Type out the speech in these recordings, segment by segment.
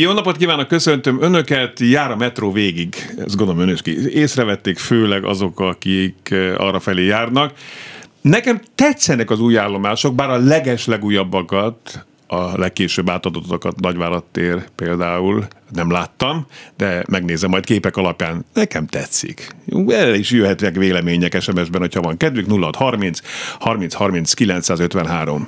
Jó napot kívánok, köszöntöm Önöket, jár a metró végig, ezt gondolom Önök észrevették, főleg azok, akik eh, arra felé járnak. Nekem tetszenek az új állomások, bár a leges legújabbakat, a legkésőbb átadottakat Nagyvárat tér például nem láttam, de megnézem majd képek alapján. Nekem tetszik. El is jöhetnek vélemények SMS-ben, hogyha van kedvük. 0630 30 30 953.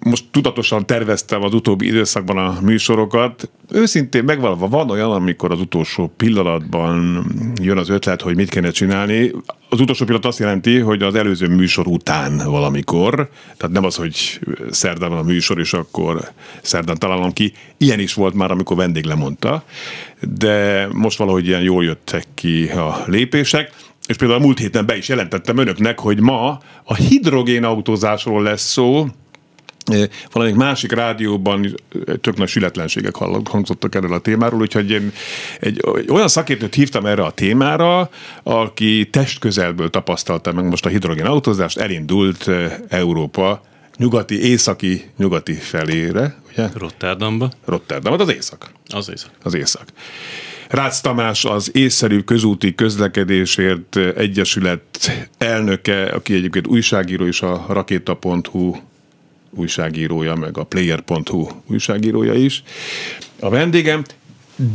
Most tudatosan terveztem az utóbbi időszakban a műsorokat. Őszintén megvalva van olyan, amikor az utolsó pillanatban jön az ötlet, hogy mit kéne csinálni. Az utolsó pillanat azt jelenti, hogy az előző műsor után valamikor, tehát nem az, hogy szerdán van a műsor, és akkor szerdán találom ki. Ilyen is volt már, amikor vendég lemondta, de most valahogy ilyen jól jöttek ki a lépések. És például a múlt héten be is jelentettem önöknek, hogy ma a hidrogénautózásról lesz szó, valamelyik másik rádióban tök nagy sületlenségek hangzottak erről a témáról, úgyhogy én egy, egy olyan szakértőt hívtam erre a témára, aki testközelből tapasztalta meg most a hidrogén autózást, elindult Európa nyugati, északi, nyugati felére, ugye? Rotterdamba. Rotterdamba, az észak. Az észak. Az észak. Rácz Tamás az észszerű közúti közlekedésért egyesület elnöke, aki egyébként újságíró is a rakéta.hu újságírója, meg a player.hu újságírója is. A vendégem,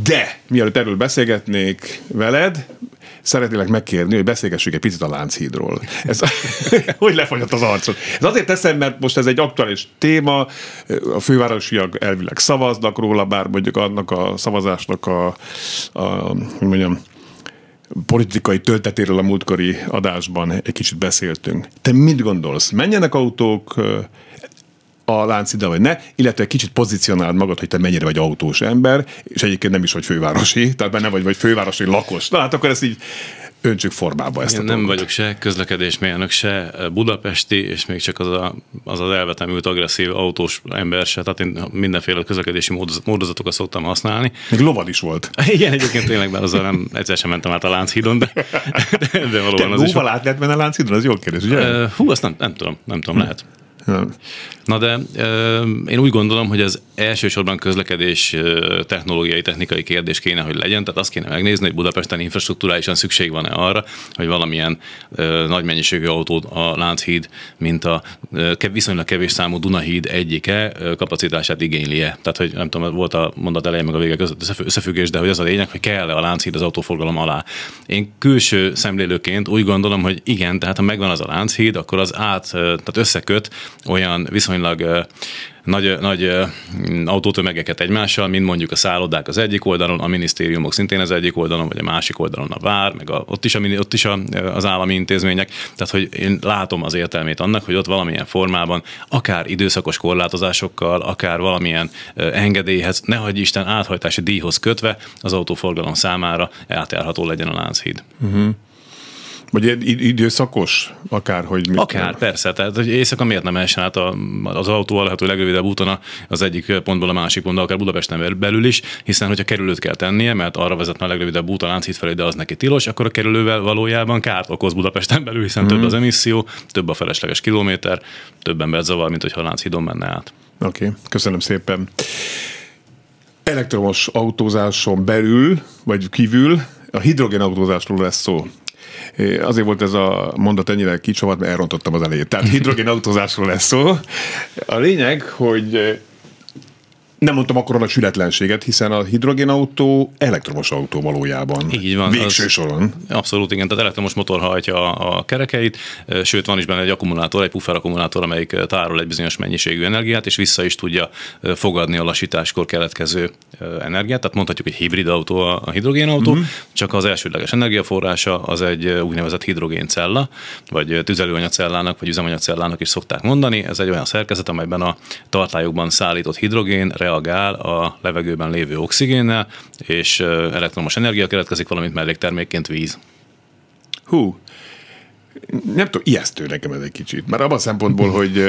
de mielőtt erről beszélgetnék veled, szeretnélek megkérni, hogy beszélgessük egy picit a Lánchídról. Ez, hogy lefagyott az arcod. Ez azért teszem, mert most ez egy aktuális téma, a fővárosiak elvileg szavaznak róla, bár mondjuk annak a szavazásnak a, a hogy mondjam, politikai töltetéről a múltkori adásban egy kicsit beszéltünk. Te mit gondolsz? Menjenek autók, a lánc ide vagy ne, illetve kicsit pozícionáld magad, hogy te mennyire vagy autós ember, és egyébként nem is vagy fővárosi, tehát benne vagy, vagy fővárosi lakos. Na hát akkor ezt így öntsük formába ezt Én a nem dolgot. vagyok se közlekedésmérnök, se budapesti, és még csak az a, az, az elvetemült agresszív autós ember se, tehát én mindenféle közlekedési módozatokat szoktam használni. Még lovad is volt. Igen, egyébként tényleg, mert azzal nem egyszer sem mentem át a Lánchídon, de, de, de valóban Te az is. át lehet menni a Lánchídon, az jó kérdés, ugye? Hú, azt nem, nem tudom, nem tudom, lehet. Na de én úgy gondolom, hogy ez elsősorban közlekedés technológiai, technikai kérdés kéne, hogy legyen, tehát azt kéne megnézni, hogy Budapesten infrastruktúrálisan szükség van-e arra, hogy valamilyen nagy mennyiségű autót a Lánchíd, mint a viszonylag kevés számú Dunahíd egyike kapacitását igénylie. Tehát, hogy nem tudom, volt a mondat elején meg a vége között összefüggés, de hogy az a lényeg, hogy kell-e a Lánchíd az autóforgalom alá. Én külső szemlélőként úgy gondolom, hogy igen, tehát ha megvan az a Lánchíd, akkor az át, tehát összeköt olyan viszonylag nagy, nagy autótömegeket egymással, mint mondjuk a szállodák az egyik oldalon, a minisztériumok szintén az egyik oldalon, vagy a másik oldalon a vár, meg a, ott is, a, ott is a, az állami intézmények. Tehát, hogy én látom az értelmét annak, hogy ott valamilyen formában, akár időszakos korlátozásokkal, akár valamilyen engedélyhez, nehogy Isten áthajtási díjhoz kötve az autóforgalom számára átjárható legyen a Lánchíd. Uh-huh. Vagy időszakos? Akár, hogy mit Akár, kell. persze. Tehát hogy éjszaka miért nem essen át az autó a lehető legrövidebb úton az egyik pontból a másik pontba, akár Budapesten belül is, hiszen hogyha kerülőt kell tennie, mert arra vezetne a legrövidebb út a Lánchíd felé, de az neki tilos, akkor a kerülővel valójában kárt okoz Budapesten belül, hiszen mm. több az emisszió, több a felesleges kilométer, több ember zavar, mint hogyha a Lánchídon menne át. Oké, okay. köszönöm szépen. Elektromos autózáson belül, vagy kívül a hidrogénautózásról lesz szó. Azért volt ez a mondat ennyire kicsavart, mert elrontottam az elejét. Tehát hidrogénautózásról lesz szó. A lényeg, hogy nem mondtam akkor a sületlenséget, hiszen a hidrogénautó elektromos autó valójában. Így van. Végső soron. Abszolút, igen. Tehát elektromos motor hajtja a kerekeit, sőt van is benne egy akkumulátor, egy puffer akkumulátor, amelyik tárol egy bizonyos mennyiségű energiát, és vissza is tudja fogadni a lassításkor keletkező energiát. Tehát mondhatjuk, hogy hibrid autó a hidrogénautó, uh-huh. csak az elsődleges energiaforrása az egy úgynevezett hidrogéncella, vagy tüzelőanyagcellának, vagy üzemanyagcellának is szokták mondani. Ez egy olyan szerkezet, amelyben a tartályokban szállított hidrogén reagál a levegőben lévő oxigénnel, és elektromos energia keletkezik, valamint melléktermékként víz. Hú, nem tudom, ijesztő nekem ez egy kicsit. Mert abban a szempontból, hogy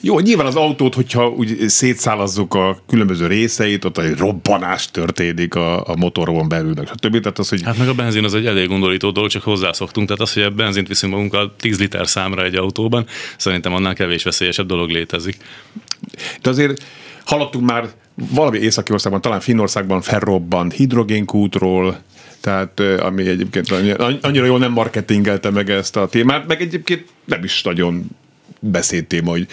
jó, nyilván az autót, hogyha úgy szétszálazzuk a különböző részeit, ott egy robbanás történik a, a motoron belül, meg stb. Tehát az, hogy... Hát meg a benzin az egy elég gondolító dolog, csak hozzászoktunk. Tehát az, hogy a benzint viszünk magunkkal 10 liter számra egy autóban, szerintem annál kevés veszélyesebb dolog létezik. De azért hallottunk már valami északi országban, talán Finnországban felrobbant hidrogénkútról, tehát ami egyébként annyira jól nem marketingelte meg ezt a témát, meg egyébként nem is nagyon beszédtéma, hogy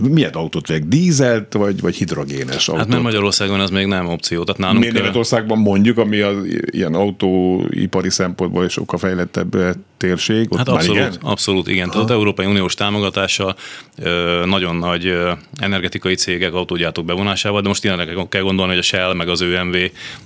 milyen autót vegyek, dízelt vagy, vagy hidrogénes autót? Hát mert Magyarországon az még nem opció. Tehát nálunk Miért Németországban mondjuk, ami az ilyen autóipari szempontból is sokkal fejlettebb térség? Ott hát abszolút, igen? abszolút igen. Tehát az Európai Uniós támogatással nagyon nagy energetikai cégek, autógyártók bevonásával, de most tényleg kell gondolni, hogy a Shell, meg az ÖMV,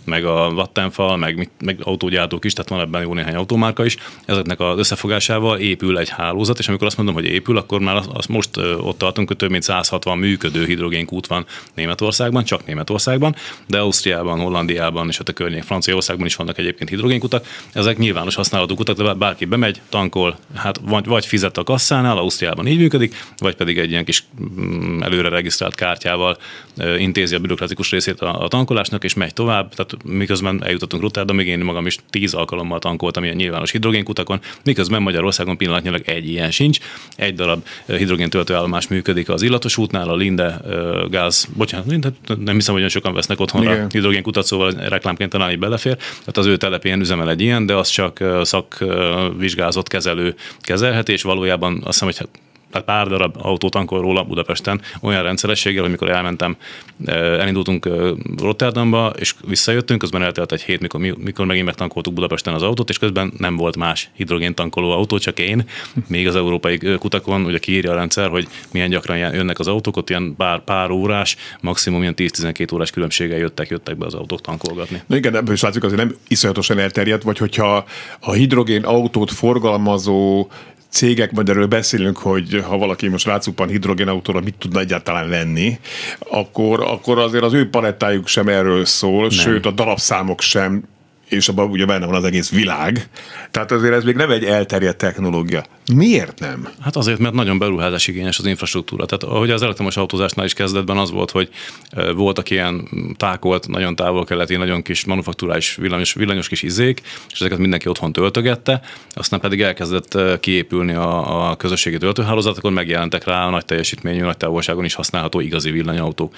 meg a Vattenfall, meg, meg autógyártók is, tehát van ebben jó néhány automárka is, ezeknek az összefogásával épül egy hálózat, és amikor azt mondom, hogy épül, akkor már azt most ott tartunk, hogy több mint 160 működő hidrogénkút van Németországban, csak Németországban, de Ausztriában, Hollandiában és ott a környék Franciaországban is vannak egyébként hidrogénkutak. Ezek nyilvános használatú kutak, de bárki bemegy, tankol, hát vagy, vagy fizet a kasszánál, Ausztriában így működik, vagy pedig egy ilyen kis mm, előre regisztrált kártyával intézi a bürokratikus részét a, a tankolásnak, és megy tovább. Tehát miközben eljutottunk Rotterdamig, én magam is tíz alkalommal tankoltam ilyen nyilvános hidrogénkutakon, miközben Magyarországon pillanatnyilag egy ilyen sincs. Egy darab hidrogéntöltőállomás működik az illatos útnál, a Linde gáz, bocsánat, nem hiszem, hogy sokan vesznek otthonra hidrogénkutat, szóval reklámként talán így belefér. Tehát az ő telepén üzemel egy ilyen, de az csak szakvizsgázott kezelő kezelheti, és valójában azt hiszem, hogy hát tehát pár darab autót tankol róla Budapesten olyan rendszerességgel, hogy mikor elmentem, elindultunk Rotterdamba, és visszajöttünk, közben eltelt egy hét, mikor, mikor megint megtankoltuk Budapesten az autót, és közben nem volt más hidrogén tankoló autó, csak én, még az európai kutakon, ugye kiírja a rendszer, hogy milyen gyakran jönnek az autók, ott ilyen pár, pár órás, maximum ilyen 10-12 órás különbséggel jöttek, jöttek be az autók tankolgatni. Na igen, ebből is látszik, azért nem iszonyatosan elterjedt, vagy hogyha a hidrogén autót forgalmazó cégek, majd erről beszélünk, hogy ha valaki most rácuppan hidrogénautóra, mit tudna egyáltalán lenni, akkor, akkor azért az ő palettájuk sem erről szól, Nem. sőt a darabszámok sem és abban ugye benne van az egész világ. Tehát azért ez még nem egy elterjedt technológia. Miért nem? Hát azért, mert nagyon beruházás igényes az infrastruktúra. Tehát ahogy az elektromos autózásnál is kezdetben az volt, hogy voltak ilyen tákolt, nagyon távol-keleti, nagyon kis manufaktúrális villanyos, villanyos kis izék, és ezeket mindenki otthon töltögette, aztán pedig elkezdett kiépülni a, a közösségi töltőhálózat, akkor megjelentek rá a nagy teljesítményű, nagy távolságon is használható igazi villanyautók.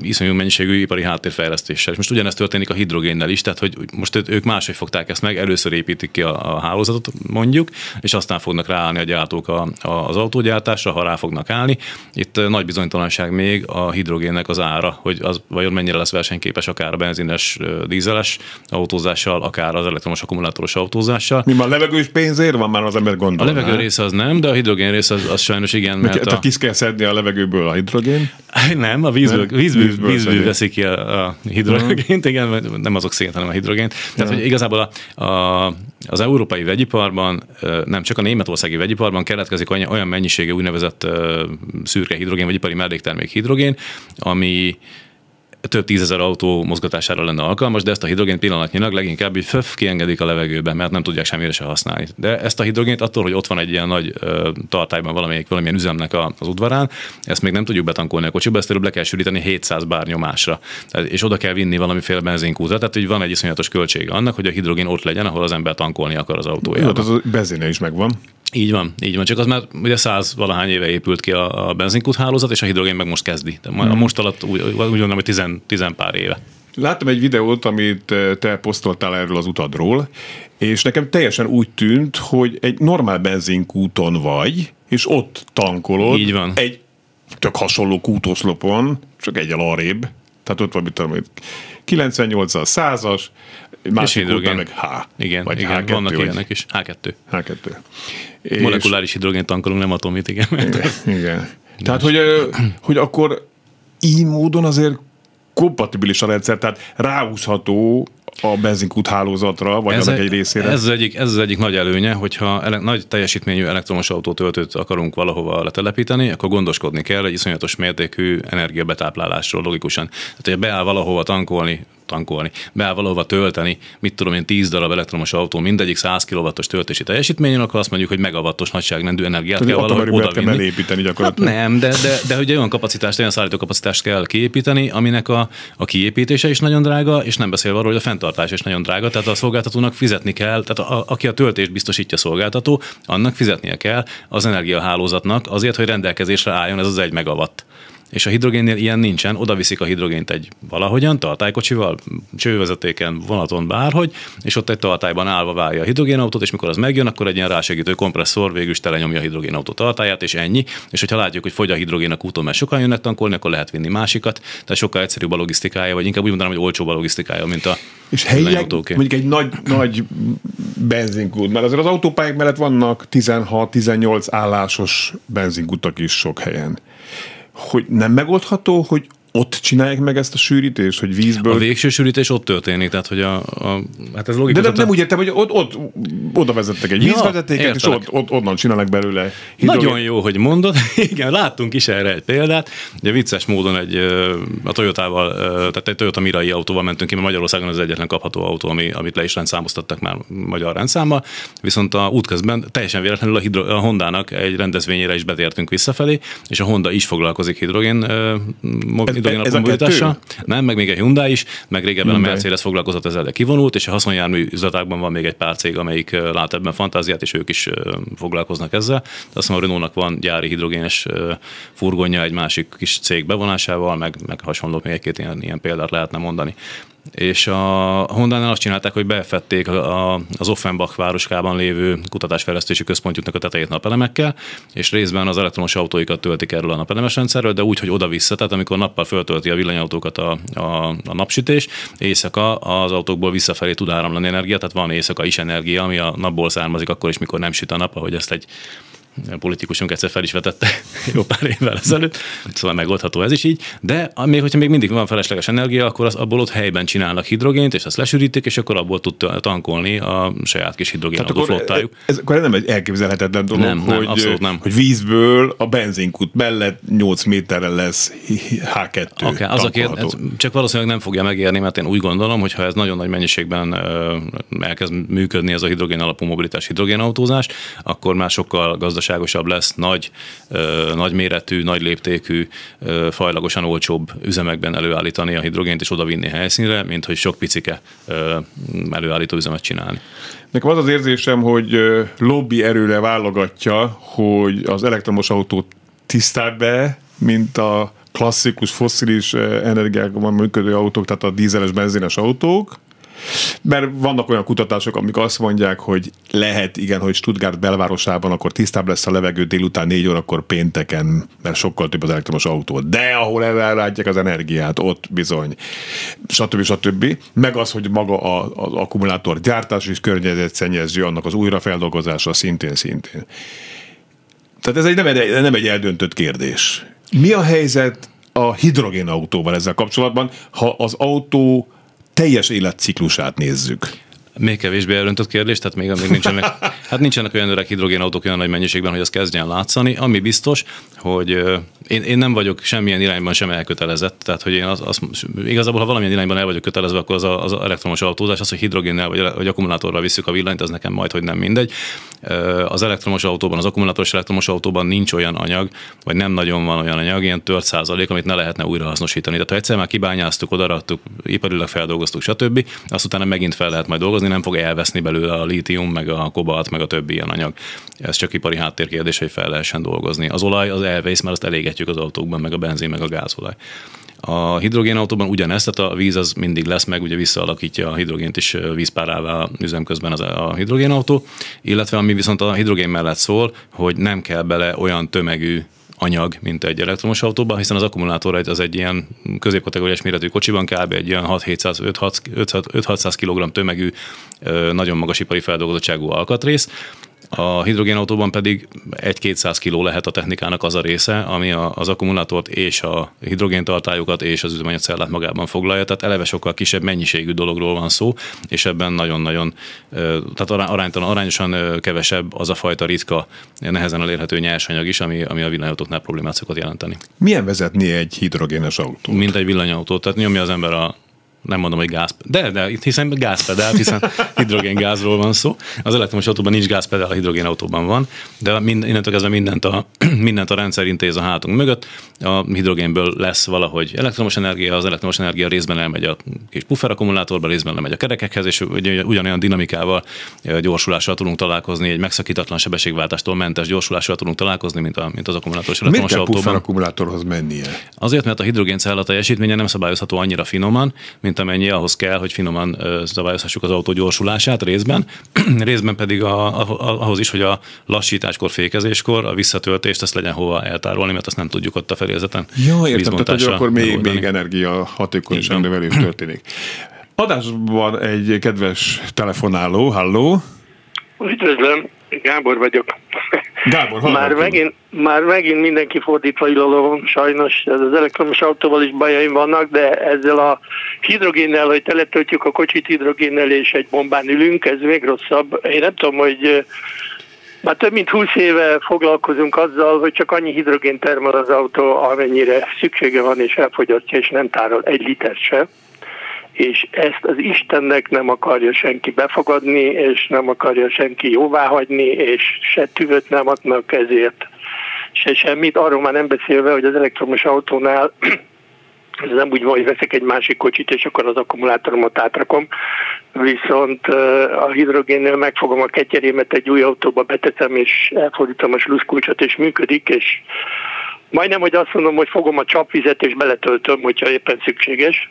Iszonyú mennyiségű ipari háttérfejlesztéssel. És most ugyanezt történik a hidrogénnel is, tehát hogy most ők máshogy fogták ezt meg, először építik ki a, a hálózatot mondjuk, és aztán fognak ráállni a gyártók a, a, az autógyártásra, ha rá fognak állni. Itt nagy bizonytalanság még a hidrogénnek az ára, hogy az vajon mennyire lesz versenyképes akár a benzines, dízeles autózással, akár az elektromos akkumulátoros autózással. Mi már levegős pénzért van már az ember gondol? A levegő része az nem, de a hidrogén része az, az sajnos igen. Mert, mert a... ki kell szedni a levegőből a hidrogén? Nem, a vízből, nem? vízből, vízből, vízből veszik ki a, a hidrogént, igen, nem azok szét, hanem a hidrogént. Tehát, ja. hogy igazából a, a, az európai vegyiparban, nem csak a németországi vegyiparban keletkezik olyan, mennyiségű úgynevezett szürke hidrogén, vagy ipari melléktermék hidrogén, ami több tízezer autó mozgatására lenne alkalmas, de ezt a hidrogént pillanatnyilag leginkább így föf kiengedik a levegőbe, mert nem tudják semmire se használni. De ezt a hidrogént attól, hogy ott van egy ilyen nagy ö, tartályban valamelyik, valamilyen üzemnek a, az udvarán, ezt még nem tudjuk betankolni a kocsiba, ezt le kell sűríteni 700 bár nyomásra. És oda kell vinni valamiféle benzinkútra, tehát hogy van egy iszonyatos költsége annak, hogy a hidrogén ott legyen, ahol az ember tankolni akar az autójában. Jó, az a benzine is megvan. Így van, így van. Csak az már ugye száz valahány éve épült ki a, a benzinkút hálózat, és a hidrogén meg most kezdi. De a most alatt úgy, úgy gondolom, hogy tizen, tizen pár éve. Láttam egy videót, amit eh, te posztoltál erről az utadról, és nekem teljesen úgy tűnt, hogy egy normál benzinkúton vagy, és ott tankolod. Így van. Egy tök hasonló kútoszlopon, csak egy arrébb. Tehát ott van, mit tudom, 98-as, 100-as, másik után meg H. Igen, vagy igen H2, vannak vagy ilyenek is. H2. H2. Molekuláris hidrogén tankolunk, nem atomit, igen. Igen. igen. Tehát, hogy, hogy akkor így módon azért kompatibilis a rendszer, tehát ráhúzható a benzinkút hálózatra, vagy ez annak egy, egy részére. Ez az egyik, ez az egyik nagy előnye, hogyha ele, nagy teljesítményű elektromos autótöltőt akarunk valahova letelepíteni, akkor gondoskodni kell egy iszonyatos mértékű energiabetáplálásról logikusan. Tehát, hogyha beáll valahova tankolni tankolni, beáll valahova tölteni, mit tudom én, 10 darab elektromos autó, mindegyik 100 kW-os töltési teljesítményen, akkor azt mondjuk, hogy megawattos nagyságrendű energiát Tehát kell valahogy oda kell építeni Hát gyakorlatilag. nem, de, de, de hogy olyan kapacitást, olyan szállító kapacitást kell kiépíteni, aminek a, a kiépítése is nagyon drága, és nem beszélve arról, hogy a fenntartás is nagyon drága, tehát a szolgáltatónak fizetni kell, tehát a, aki a töltést biztosítja a szolgáltató, annak fizetnie kell az energiahálózatnak azért, hogy rendelkezésre álljon ez az egy megawatt és a hidrogénnél ilyen nincsen, oda viszik a hidrogént egy valahogyan, tartálykocsival, csővezetéken, vonaton, bárhogy, és ott egy tartályban állva várja a hidrogénautót, és mikor az megjön, akkor egy ilyen rásegítő kompresszor végül is telenyomja a hidrogénautó tartályát, és ennyi. És hogyha látjuk, hogy fogy a hidrogén a úton, mert sokan jönnek tankolni, akkor lehet vinni másikat. Tehát sokkal egyszerűbb a logisztikája, vagy inkább úgy mondanám, hogy olcsóbb a logisztikája, mint a és helyileg mondjuk egy nagy, nagy benzinkút, mert azért az autópályák mellett vannak 16-18 állásos benzinkutak is sok helyen hogy nem megoldható, hogy ott csinálják meg ezt a sűrítést, hogy vízből... A végső sűrítés ott történik, tehát hogy a, a hát ez logikus. De nem, nem úgy értem, hogy ott, ott oda vezettek egy ja, vízvezetéket, és ott, ott, onnan csinálnak belőle hidrogén. Nagyon jó, hogy mondod. Igen, láttunk is erre egy példát. Ugye vicces módon egy, a Toyotával, tehát egy Toyota Mirai autóval mentünk ki, mert Magyarországon az egyetlen kapható autó, ami, amit le is rendszámoztattak már magyar rendszámmal. Viszont a útközben teljesen véletlenül a, hidro, a Hondának egy rendezvényére is betértünk visszafelé, és a Honda is foglalkozik hidrogén hidrogén alapú mobilitással. Nem, meg még egy Hyundai is, meg régebben Hyundai. a Mercedes foglalkozott ezzel, de kivonult, és a haszonjármű üzletákban van még egy pár cég, amelyik lát ebben fantáziát, és ők is foglalkoznak ezzel. De azt hiszem a Renault-nak van gyári hidrogénes furgonja egy másik kis cég bevonásával, meg, meg hasonló még egy-két ilyen, ilyen példát lehetne mondani és a Honda-nál azt csinálták, hogy befették a, az Offenbach városkában lévő kutatásfejlesztési központjuknak a tetejét napelemekkel, és részben az elektromos autóikat töltik erről a napelemes rendszerről, de úgy, hogy oda-vissza, tehát amikor nappal föltölti a villanyautókat a, a, a napsütés, éjszaka az autókból visszafelé tud áramlani energia, tehát van éjszaka is energia, ami a napból származik akkor is, mikor nem süt a nap, ahogy ezt egy politikusunk egyszer fel is vetette jó pár évvel ezelőtt, szóval megoldható ez is így, de még hogyha még mindig van felesleges energia, akkor az, abból ott helyben csinálnak hidrogént, és azt lesűrítik, és akkor abból tud tankolni a saját kis hidrogénautó flottájuk. Ez, ez, akkor nem egy elképzelhetetlen dolog, nem, hogy, nem, abszolút nem. hogy vízből a benzinkút mellett 8 méterre lesz H2 okay, az a kér, csak valószínűleg nem fogja megérni, mert én úgy gondolom, hogy ha ez nagyon nagy mennyiségben elkezd működni ez a hidrogén alapú mobilitás hidrogénautózás, akkor már sokkal gazdaságosabb gazdaságosabb lesz, nagy, nagy méretű, nagy léptékű, fajlagosan olcsóbb üzemekben előállítani a hidrogént és odavinni helyszínre, mint hogy sok picike előállító üzemet csinálni. Nekem az az érzésem, hogy lobby erőre válogatja, hogy az elektromos autót tisztább be, mint a klasszikus fosszilis energiákban működő autók, tehát a dízeles, benzines autók, mert vannak olyan kutatások, amik azt mondják, hogy lehet, igen, hogy Stuttgart belvárosában akkor tisztább lesz a levegő délután négy órakor pénteken, mert sokkal több az elektromos autó. De ahol elrátják az energiát, ott bizony, stb. stb. Meg az, hogy maga az akkumulátor gyártás is környezetszennyező, annak az újrafeldolgozása szintén-szintén. Tehát ez egy, nem, egy, nem egy eldöntött kérdés. Mi a helyzet a hidrogénautóval ezzel kapcsolatban, ha az autó teljes életciklusát nézzük. Még kevésbé elöntött kérdés, tehát még, még nincsenek, hát nincsenek olyan öreg hidrogénautók olyan nagy mennyiségben, hogy az kezdjen látszani. Ami biztos, hogy én, én nem vagyok semmilyen irányban sem elkötelezett, tehát hogy én az, az, igazából, ha valamilyen irányban el vagyok kötelezve, akkor az, a, az elektromos autózás, az, hogy hidrogénnel vagy, vagy akkumulátorral visszük a villanyt, az nekem majd, hogy nem mindegy. Az elektromos autóban, az akkumulátoros elektromos autóban nincs olyan anyag, vagy nem nagyon van olyan anyag, ilyen tört százalék, amit ne lehetne újrahasznosítani. Tehát ha egyszer már kibányáztuk, odaraktuk, iparilag feldolgoztuk, stb., azt utána megint fel lehet majd dolgozni, nem fog elveszni belőle a lítium, meg a kobalt, meg a többi ilyen anyag. Ez csak ipari háttérkérdés, hogy fel lehessen dolgozni. Az olaj az elvész, mert azt elégetjük az autókban, meg a benzin, meg a gázolaj. A hidrogénautóban ugyanezt, tehát a víz az mindig lesz meg, ugye visszaalakítja a hidrogént is vízpárává üzem az a hidrogénautó, illetve ami viszont a hidrogén mellett szól, hogy nem kell bele olyan tömegű anyag, mint egy elektromos autóban, hiszen az akkumulátor az egy ilyen középkategóriás méretű kocsiban kb. egy ilyen 6-600 kg tömegű, nagyon magas ipari feldolgozottságú alkatrész, a hidrogénautóban pedig 1-200 kg lehet a technikának az a része, ami a, az akkumulátort és a hidrogéntartályokat és az üzemanyagcellát magában foglalja, tehát eleve sokkal kisebb mennyiségű dologról van szó, és ebben nagyon-nagyon, tehát aránytalan, arányosan kevesebb az a fajta ritka, nehezen elérhető nyersanyag is, ami, ami a villanyautóknál problémát szokott jelenteni. Milyen vezetni egy hidrogénes autó? Mint egy villanyautó, tehát nyomja az ember a nem mondom, hogy gáz, de, de hiszen gázpedál, hiszen hidrogéngázról van szó. Az elektromos autóban nincs gázpedál, a hidrogénautóban van, de mind, innentől kezdve mindent a, mindent a rendszer intéz a hátunk mögött. A hidrogénből lesz valahogy elektromos energia, az elektromos energia részben elmegy a kis puffer akkumulátorba, részben elmegy a kerekekhez, és ugyanolyan dinamikával, gyorsulással tudunk találkozni, egy megszakítatlan sebességváltástól mentes gyorsulással tudunk találkozni, mint, a, mint az akkumulátoros elektromos Miért autóban. akkumulátorhoz mennie? Azért, mert a hidrogéncella teljesítménye nem szabályozható annyira finoman, mint amennyi ahhoz kell, hogy finoman szabályozhassuk az autó gyorsulását részben, részben pedig a, a, ahhoz is, hogy a lassításkor, fékezéskor a visszatöltést ezt legyen hova eltárolni, mert azt nem tudjuk ott a felézeten. Jó, értem, tehát hogy akkor még, még energia hatékonyság növelés történik. Adásban egy kedves telefonáló, halló. Üdvözlöm, Gábor vagyok. Gábor, már megint, már megint mindenki fordítva ilalom, sajnos. Ez az elektromos autóval is bajaim vannak, de ezzel a hidrogénnel, hogy teletöltjük a kocsit hidrogénnel és egy bombán ülünk, ez még rosszabb. Én nem tudom, hogy már több mint 20 éve foglalkozunk azzal, hogy csak annyi hidrogén termel az autó, amennyire szüksége van, és elfogyasztja, és nem tárol egy liter se és ezt az Istennek nem akarja senki befogadni, és nem akarja senki jóváhagyni, és se tüvöt nem adnak ezért, se semmit. Arról már nem beszélve, hogy az elektromos autónál ez nem úgy van, hogy veszek egy másik kocsit, és akkor az akkumulátoromat átrakom, viszont a hidrogénnél megfogom a ketyerémet egy új autóba, betetem, és elfordítom a sluszkulcsot, és működik, és majdnem, hogy azt mondom, hogy fogom a csapvizet, és beletöltöm, hogyha éppen szükséges,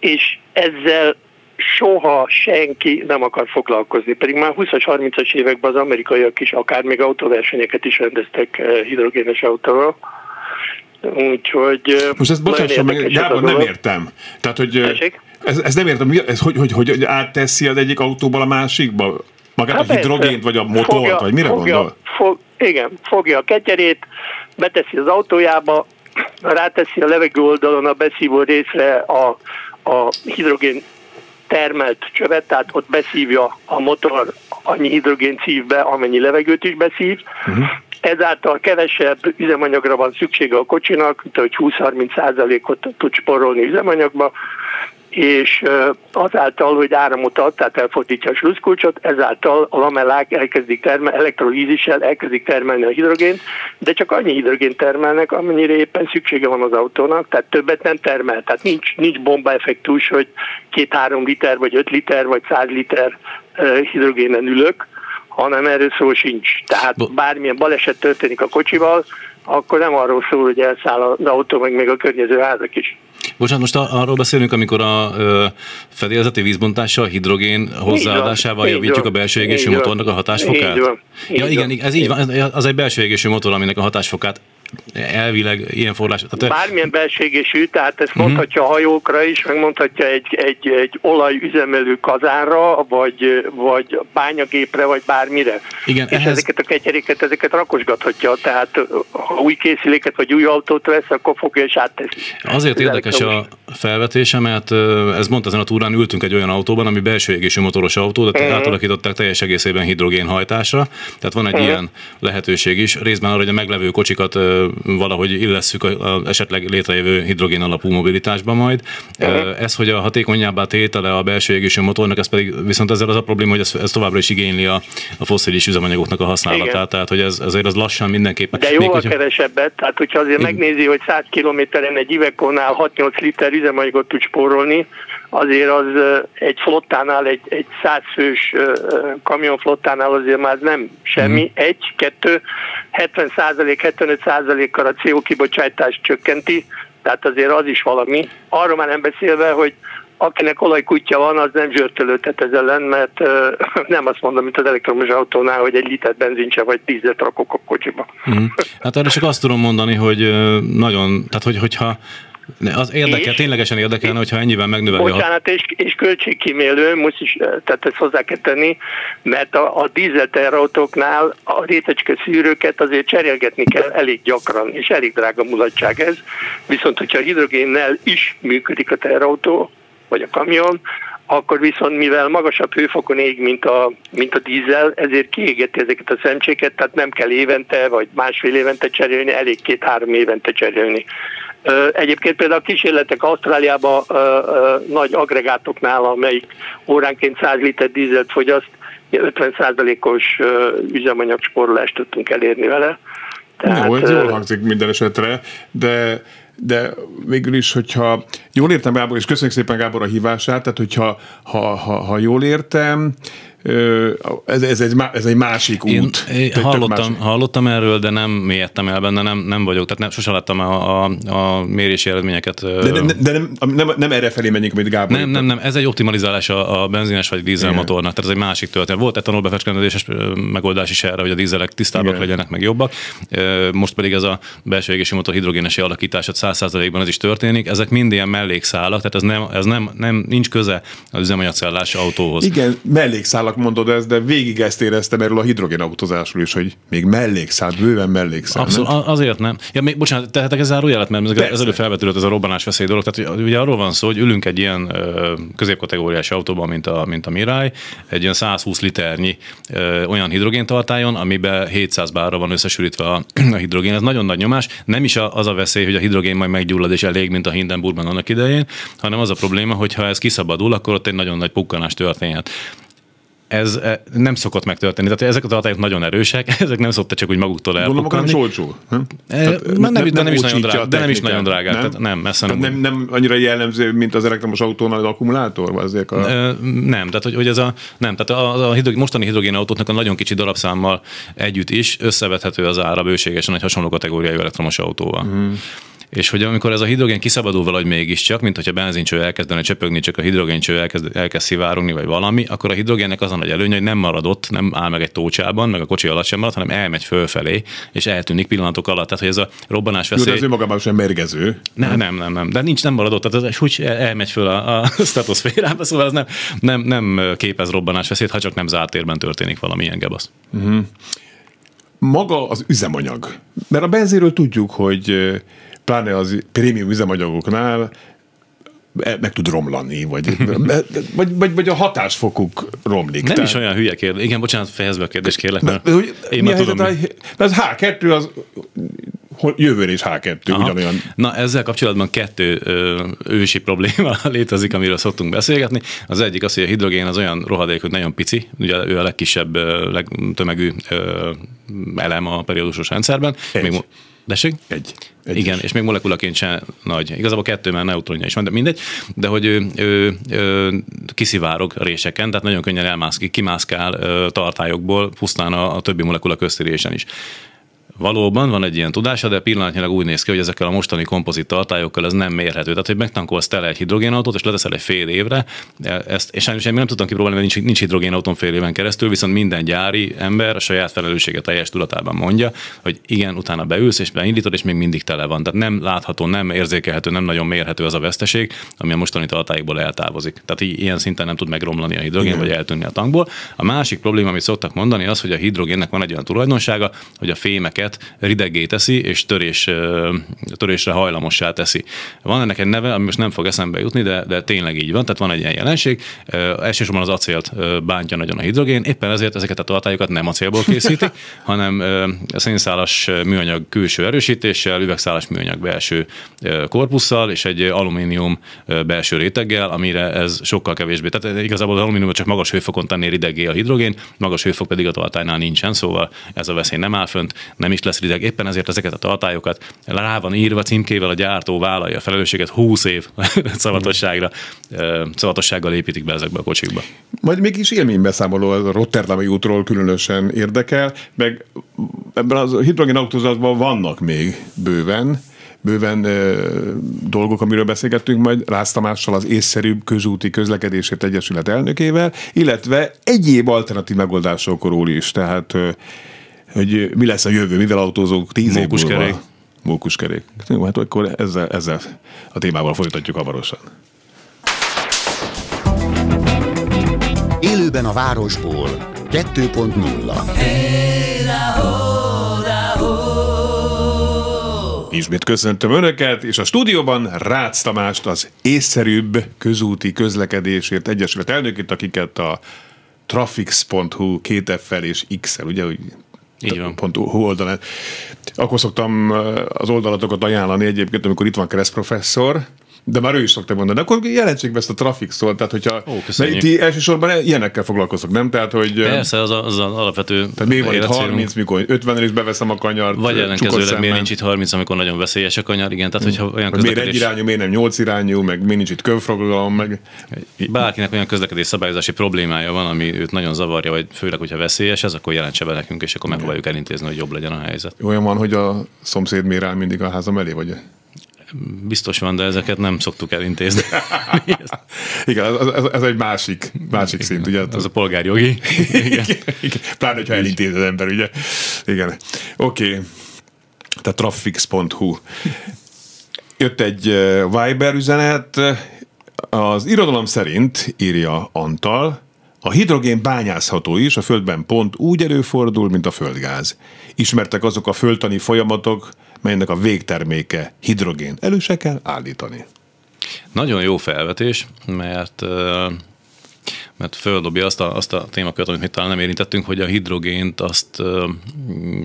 és ezzel soha senki nem akar foglalkozni. Pedig már 20-as, 30-as években az amerikaiak is akár még autóversenyeket is rendeztek eh, hidrogénes autóval. Úgyhogy... Eh, Most ezt bocsásson meg, Gábor, nem értem. Tehát, hogy eh, ez, ez nem értem, ez hogy, hogy, hogy átteszi az egyik autóból a másikba? Magát hát a hidrogént, vagy a motort, fogja, vagy mire fogja, gondol? Fog, igen, fogja a ketyerét, beteszi az autójába, ráteszi a levegő oldalon a beszívó részre a, a hidrogén termelt csövet, tehát ott beszívja a motor annyi hidrogén szív be, amennyi levegőt is beszív. Uh-huh. Ezáltal kevesebb üzemanyagra van szüksége a kocsinak, mint hogy 20-30 százalékot tud sporolni üzemanyagba, és azáltal, hogy áramot ad, tehát elfordítja a sluszkulcsot, ezáltal a lamellák elkezdik termelni, elektrolízissel elkezdik termelni a hidrogént, de csak annyi hidrogént termelnek, amennyire éppen szüksége van az autónak, tehát többet nem termel. Tehát nincs, nincs bombaeffektus, hogy két-három liter, vagy öt liter, vagy száz liter hidrogénen ülök, hanem erről szó sincs. Tehát bármilyen baleset történik a kocsival, akkor nem arról szól, hogy elszáll az autó, meg még a környező házak is. Bocsánat, most arról beszélünk, amikor a fedélzeti vízbontással, hidrogén hozzáadásával javítjuk a belső égésű motornak a hatásfokát? Így van. Így ja, igen, ez így van, az egy belső égésű motor, aminek a hatásfokát elvileg ilyen forrás. Tehát, Bármilyen belségésű, tehát ezt uh-huh. mondhatja a hajókra is, meg mondhatja egy, egy, egy olajüzemelő kazánra, vagy, vagy bányagépre, vagy bármire. Igen, És ehhez... ezeket a ketyeréket, ezeket rakosgathatja, tehát ha új készüléket, vagy új autót vesz, akkor fogja és átteszi. Azért ez érdekes a felvetése, mert ez mondta, ezen a túrán ültünk egy olyan autóban, ami belső égésű motoros autó, de uh-huh. átalakították teljes egészében hidrogénhajtásra, tehát van egy uh-huh. ilyen lehetőség is, részben arra, hogy a meglevő kocsikat valahogy illesszük a, a esetleg létrejövő hidrogén alapú mobilitásba majd. Uh-huh. Ez, hogy a hatékonyabbá tétele a belső égésű motornak, ez pedig viszont ezzel az a probléma, hogy ez, ez továbbra is igényli a, a foszilis üzemanyagoknak a használatát, Igen. tehát hogy ez azért az lassan mindenképpen. De jóval hogyha... kevesebbet, tehát hogyha azért Igen. megnézi, hogy 100 kilométeren egy Ivekónál 6-8 liter üzemanyagot tud spórolni, azért az egy flottánál, egy, egy százfős kamionflottánál azért már nem semmi. Mm. Egy, kettő, 70 százalék, 75 százalékkal a CO kibocsátást csökkenti, tehát azért az is valami. Arról már nem beszélve, hogy akinek olajkutya van, az nem zsörtölődhet ez ellen, mert uh, nem azt mondom, mint az elektromos autónál, hogy egy liter benzincse vagy tízet rakok a kocsiba. Mm. Hát erre csak azt tudom mondani, hogy nagyon, tehát hogy, hogyha az érdekel, és, ténylegesen érdekelne, hogyha ennyivel megnöveli. Bocsánat, és, és költségkímélő, most is, tehát ezt hozzá kell tenni, mert a, a dízelterautóknál a rétecske szűrőket azért cserélgetni kell elég gyakran, és elég drága mulatság ez. Viszont, hogyha a hidrogénnel is működik a terautó, vagy a kamion, akkor viszont mivel magasabb hőfokon ég, mint a, mint a dízel, ezért kiégeti ezeket a szemcséket, tehát nem kell évente vagy másfél évente cserélni, elég két-három évente cserélni. Egyébként például a kísérletek Ausztráliában nagy agregátoknál, amelyik óránként 100 liter dízelt fogyaszt, 50%-os üzemanyagspórolást tudtunk elérni vele. Tehát, Jó, ez jól hangzik minden esetre, de de végül is, hogyha jól értem Gábor, és köszönjük szépen Gábor a hívását, tehát hogyha ha, ha, ha jól értem, ez, ez, egy, ez egy másik út. Én, hallottam, másik. hallottam erről, de nem mélyedtem el benne, nem, nem vagyok, tehát nem, sosem láttam a, a, a mérési eredményeket. De, de, de nem, nem, nem erre felé menjünk, amit Gábor. Nem, nem, nem, ez egy optimalizálás a, a benzines vagy dízelmotornak, tehát ez egy másik történet. Volt etanol befecskendezéses megoldás is erre, hogy a dízelek tisztábbak Igen. legyenek, meg jobbak. Most pedig ez a belső égési motor hidrogénesi alakítása 100%-ban ez is történik. Ezek mind ilyen mellékszálak, tehát ez nem, ez nem, nem nincs köze az üzemanyagcellás autóhoz. Igen, mellékszálak magamnak mondod ezt, de végig ezt éreztem erről a hidrogénautózásról is, hogy még mellékszál, bőven mellékszál. Abszolút, nem? azért nem. Ja, még, bocsánat, tehetek ez zárójelet, mert ez az előbb felvetődött ez a robbanás veszély dolog. Tehát ugye arról van szó, hogy ülünk egy ilyen középkategóriás autóban, mint a, mint a Mirai, egy ilyen 120 liternyi ö, olyan hidrogéntartályon, amiben 700 bárra van összesülítve a, a hidrogén. Ez nagyon nagy nyomás. Nem is az a veszély, hogy a hidrogén majd meggyullad és elég, mint a Hindenburgban annak idején, hanem az a probléma, hogy ha ez kiszabadul, akkor ott egy nagyon nagy pukkanás történhet ez eh, nem szokott megtörténni. Tehát ezek a tartályok nagyon erősek, ezek nem szoktak csak úgy maguktól elpukkani. Gondolom, olcsó. Nem, eh, nem, nem, nem, is nagyon drága, de nem is nagyon drágák. Nem, tehát nem, messze nem, nem, nem annyira jellemző, mint az elektromos autónál az akkumulátor? Vagy ezek a... Nem, tehát hogy, hogy ez a, nem, tehát a, a hidrogén, mostani hidrogénautóknak a nagyon kicsi darabszámmal együtt is összevethető az ára bőségesen egy hasonló kategóriájú elektromos autóval. Mm és hogy amikor ez a hidrogén kiszabadul valahogy mégiscsak, mint hogyha benzincső elkezdene csöpögni, csak a hidrogéncső elkezd, elkezd szivárogni, vagy valami, akkor a hidrogénnek az a nagy előnye, hogy nem marad ott, nem áll meg egy tócsában, meg a kocsi alatt sem marad, hanem elmegy fölfelé, és eltűnik pillanatok alatt. Tehát, hogy ez a robbanás veszély. Jó, de ez önmagában sem mérgező. Nem, nem, nem, nem. De nincs, nem marad ott, tehát ez úgy elmegy föl a, a stratoszférába, szóval ez nem, nem, nem képez robbanás veszélyt, ha csak nem zárt térben történik valamilyen gebasz. Uh-huh. Maga az üzemanyag. Mert a benzinről tudjuk, hogy pláne az prémium üzemanyagoknál meg tud romlani, vagy, vagy, vagy, vagy a hatásfokuk romlik. Nem tehát. is olyan hülye kérdés. Igen, bocsánat, fejezve a kérdést kérlek, mert hogy, én már tudom. Helyzet, az H2 az jövőre is H2 Aha. ugyanolyan. Na ezzel kapcsolatban kettő ö, ősi probléma létezik, amiről szoktunk beszélgetni. Az egyik az, hogy a hidrogén az olyan rohadék, hogy nagyon pici, ugye ő a legkisebb, legtömegű ö, elem a periódusos rendszerben. Egy. Még, Dessék? Egy. Egy Igen, is. és még molekulaként sem nagy. Igazából kettő, mert neutronja is van, de mindegy. De hogy ő, ő, ő kiszivárog réseken, tehát nagyon könnyen elmászkik, kimászkál tartályokból, pusztán a, a többi molekula köztérésen is. Valóban van egy ilyen tudása, de pillanatnyilag úgy néz ki, hogy ezekkel a mostani kompozit tartályokkal ez nem mérhető. Tehát, hogy megtankolsz tele egy hidrogénautót, és leteszel egy fél évre, ezt, és sajnos én nem tudtam kipróbálni, mert nincs, nincs hidrogénautón fél éven keresztül, viszont minden gyári ember a saját felelőssége teljes tudatában mondja, hogy igen, utána beülsz és beindítod, és még mindig tele van. Tehát nem látható, nem érzékelhető, nem nagyon mérhető az a veszteség, ami a mostani tartályokból eltávozik. Tehát ilyen szinten nem tud megromlani a hidrogén, igen. vagy eltűnni a tankból. A másik probléma, amit szoktak mondani, az, hogy a hidrogénnek van egy olyan tulajdonsága, hogy a fémeket őket rideggé teszi, és törés, törésre hajlamossá teszi. Van ennek egy neve, ami most nem fog eszembe jutni, de, de tényleg így van, tehát van egy ilyen jelenség. Elsősorban az acélt bántja nagyon a hidrogén, éppen ezért ezeket a tartályokat nem acélból készítik, hanem szénszálas műanyag külső erősítéssel, üvegszálas műanyag belső korpusszal, és egy alumínium belső réteggel, amire ez sokkal kevésbé. Tehát igazából az alumínium csak magas hőfokon tenné rideggé a hidrogén, magas hőfok pedig a tartálynál nincsen, szóval ez a veszély nem áll fönt, nem is lesz rideg. Éppen ezért ezeket a tartályokat rá van írva címkével, a gyártó vállalja a felelősséget 20 év szavatosságra, szavatossággal építik be ezekbe a kocsikba. Majd mégis élménybeszámoló a Rotterdami útról különösen érdekel, meg ebben az hidrogén autózatban vannak még bőven, bőven e, dolgok, amiről beszélgettünk majd Rász Tamással, az észszerűbb közúti közlekedésért egyesület elnökével, illetve egyéb alternatív megoldásokról is. Tehát e, hogy mi lesz a jövő, mivel autózók tíz év múlva. Mókuskerék. Jó, hát akkor ezzel, ezzel a témával folytatjuk hamarosan. Élőben a városból 2.0 Ismét köszöntöm Önöket, és a stúdióban Rácz Tamást, az észszerűbb közúti közlekedésért Egyesület elnökét, akiket a trafix.hu két f és X-el, ugye, hogy Így van. Pont oldalán. Akkor szoktam az oldalatokat ajánlani egyébként, amikor itt van keresztprofesszor, de már ő is szokta mondani, de akkor jelentsék be ezt a trafik szót, tehát hogyha Ó, köszönjük. ti elsősorban ilyenekkel foglalkozok, nem? Tehát, hogy Persze, az, a, az az alapvető tehát mi van itt életcélunk. 30, mikor 50 is beveszem a kanyart, Vagy ellenkezőleg miért nincs itt 30, amikor nagyon veszélyes a kanyar, igen, tehát hogyha olyan Vagy miért egy közlekedés, irányú, miért nem nyolc irányú, meg miért nincs itt kövforgalom, meg bárkinek olyan közlekedés szabályozási problémája van, ami őt nagyon zavarja, vagy főleg, hogyha veszélyes ez, akkor jelentse be nekünk, és akkor megpróbáljuk elintézni, hogy jobb legyen a helyzet. olyan van, hogy a szomszéd mér rá mindig a házam elé, vagy? Biztos van, de ezeket nem szoktuk elintézni. Igen, ez, ez, ez egy másik, másik szint, ugye? Ez a polgárjogi. Igen. Igen. Pláne, hogyha elintéz az ember, ugye? Igen. Oké. Okay. Tehát traffix.hu. Jött egy Viber üzenet. Az irodalom szerint, írja Antal, a hidrogén bányászható is, a Földben pont úgy előfordul, mint a földgáz. Ismertek azok a földtani folyamatok, melynek a végterméke hidrogén. Elő se kell állítani. Nagyon jó felvetés, mert mert földobja azt a, azt a témakört, amit mi talán nem érintettünk, hogy a hidrogént azt ö,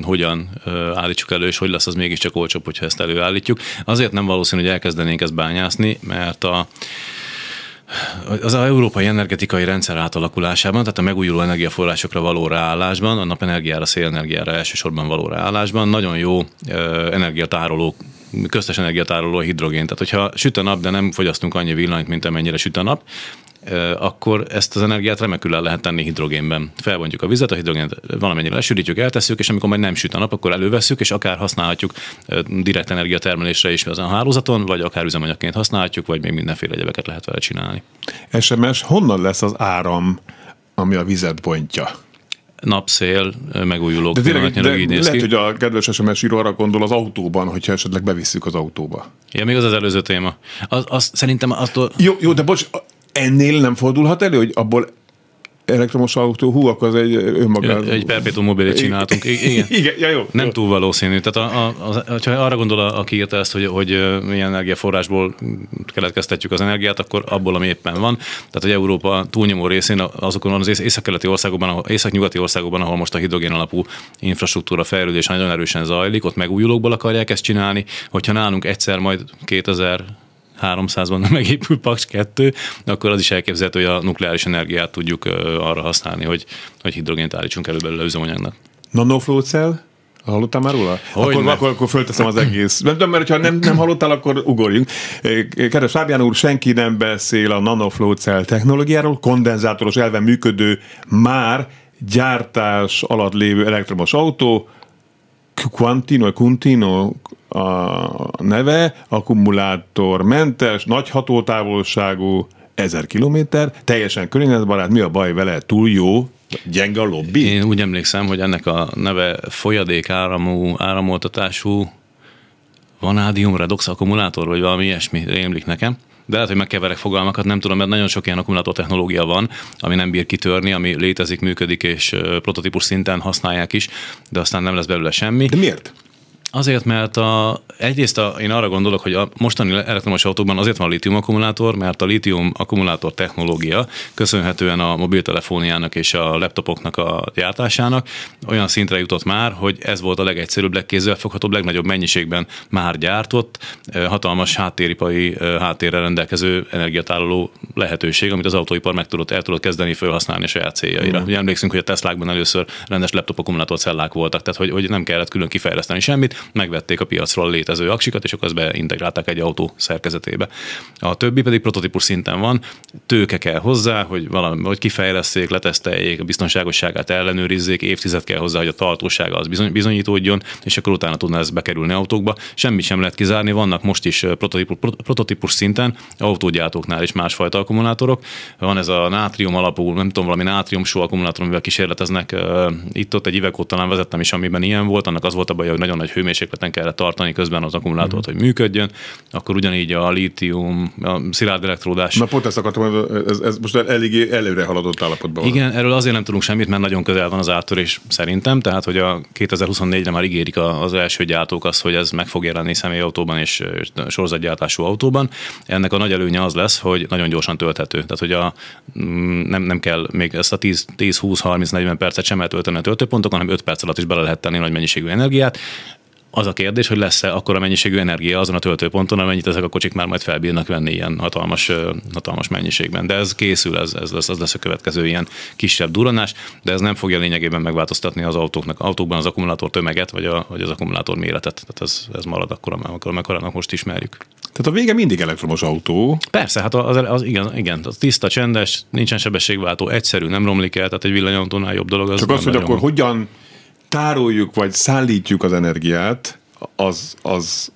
hogyan ö, állítsuk elő, és hogy lesz az mégiscsak olcsóbb, hogyha ezt előállítjuk. Azért nem valószínű, hogy elkezdenénk ezt bányászni, mert a az a európai energetikai rendszer átalakulásában, tehát a megújuló energiaforrásokra való ráállásban, a napenergiára, szélenergiára elsősorban való ráállásban nagyon jó ö, energiatároló köztes energiatároló a hidrogén. Tehát, hogyha süt a nap, de nem fogyasztunk annyi villanyt, mint amennyire süt a nap, akkor ezt az energiát remekül el lehet tenni hidrogénben. Felbontjuk a vizet, a hidrogént valamennyire lesűrítjük, eltesszük, és amikor majd nem süt a nap, akkor elővesszük, és akár használhatjuk direkt energiatermelésre is az a hálózaton, vagy akár üzemanyagként használhatjuk, vagy még mindenféle egyebeket lehet vele csinálni. SMS, honnan lesz az áram, ami a vizet bontja? Napszél, ö, megújulók, De tényleg, de így néz lehet, ki. hogy a kedves SMS író arra gondol az autóban, hogyha esetleg bevisszük az autóba. Ja, még az az előző téma. Az, az szerintem attól, Jó, jó, de bocs, ennél nem fordulhat elő, hogy abból elektromos autó, hú, akkor az egy önmaga... egy perpetuum mobilit csináltunk. Igen. Igen, ja, jó. Nem jó. túl valószínű. Tehát a, a, az, ha arra gondol, a- aki írta ezt, hogy, hogy milyen energiaforrásból keletkeztetjük az energiát, akkor abból, ami éppen van. Tehát, hogy Európa túlnyomó részén azokon az ész- északkeleti országokban, északnyugati országokban, ahol most a hidrogén alapú infrastruktúra fejlődés nagyon erősen zajlik, ott megújulókból akarják ezt csinálni. Hogyha nálunk egyszer majd 2000 300-ban megépül Paks 2, akkor az is elképzelhető, hogy a nukleáris energiát tudjuk arra használni, hogy, hogy hidrogént állítsunk elő belőle üzemanyagnak. Nanoflow cell? Hallottál már róla? Hogyne. Akkor, akkor, akkor fölteszem az egész. Nem tudom, mert ha nem, nem hallottál, akkor ugorjunk. Kedves Fábián úr, senki nem beszél a nanoflow cell technológiáról, kondenzátoros elven működő, már gyártás alatt lévő elektromos autó, Quantino, Quintino a neve, akkumulátormentes, nagy hatótávolságú, 1000 kilométer, teljesen környezetbarát, mi a baj vele? Túl jó, gyenge a lobby? Én úgy emlékszem, hogy ennek a neve folyadék áramú, áramoltatású vanádium redox akkumulátor, vagy valami ilyesmi rémlik nekem. De lehet, hogy megkeverek fogalmakat, nem tudom, mert nagyon sok ilyen akkumulátor technológia van, ami nem bír kitörni, ami létezik, működik, és prototípus szinten használják is, de aztán nem lesz belőle semmi. De miért? Azért, mert a, egyrészt a, én arra gondolok, hogy a mostani elektromos autókban azért van a lítium akkumulátor, mert a lítium akkumulátor technológia köszönhetően a mobiltelefóniának és a laptopoknak a gyártásának olyan szintre jutott már, hogy ez volt a legegyszerűbb, legkézzelfoghatóbb, legnagyobb mennyiségben már gyártott, hatalmas háttéripari ö, háttérrel rendelkező energiatároló lehetőség, amit az autóipar meg tudott, el tudott kezdeni felhasználni a saját céljaira. Ugye emlékszünk, hogy a Teslákban először rendes laptop akkumulátorcellák voltak, tehát hogy, hogy nem kellett külön kifejleszteni semmit, megvették a piacról létező aksikat, és akkor ezt beintegrálták egy autó szerkezetébe. A többi pedig prototípus szinten van, tőke kell hozzá, hogy valami, hogy kifejleszték, leteszteljék, a biztonságosságát ellenőrizzék, évtized kell hozzá, hogy a tartósága az bizony, bizonyítódjon, és akkor utána tudna ez bekerülni autókba. Semmit sem lehet kizárni, vannak most is prototípus, prototípus szinten autógyártóknál is másfajta akkumulátorok. Van ez a nátrium alapú, nem tudom, valami nátrium só akkumulátor, amivel kísérleteznek. Itt-ott egy évek óta talán vezettem is, amiben ilyen volt, annak az volt a baj, hogy nagyon nagy hőmérsékleten kellett tartani közben az akkumulátort, hogy működjön, akkor ugyanígy a lítium, a szilárd elektródás. Na pont ezt akartam, ez, ez most eléggé előre haladott állapotban van. Igen, erről azért nem tudunk semmit, mert nagyon közel van az áttörés szerintem, tehát hogy a 2024-re már ígérik az első gyártók azt, hogy ez meg fog jelenni személyautóban és sorozatgyártású autóban. Ennek a nagy előnye az lesz, hogy nagyon gyorsan tölthető. Tehát, hogy a, mm, nem, nem kell még ezt a 10, 10 20, 30, 40 percet sem eltölteni a töltőpontokon, hanem 5 perc alatt is bele lehet tenni nagy mennyiségű energiát az a kérdés, hogy lesz-e akkor a mennyiségű energia azon a töltőponton, amennyit ezek a kocsik már majd felbírnak venni ilyen hatalmas, hatalmas mennyiségben. De ez készül, ez, ez lesz, az lesz a következő ilyen kisebb duranás, de ez nem fogja lényegében megváltoztatni az autóknak, autókban az akkumulátor tömeget, vagy, a, vagy az akkumulátor méretet. Tehát ez, ez marad akkor, amikor mekkorának most ismerjük. Tehát a vége mindig elektromos autó. Persze, hát az, az, igen, igen, az tiszta, csendes, nincsen sebességváltó, egyszerű, nem romlik el, tehát egy villanyautónál jobb dolog. Az Csak az, hogy akkor hogyan tároljuk vagy szállítjuk az energiát, az, az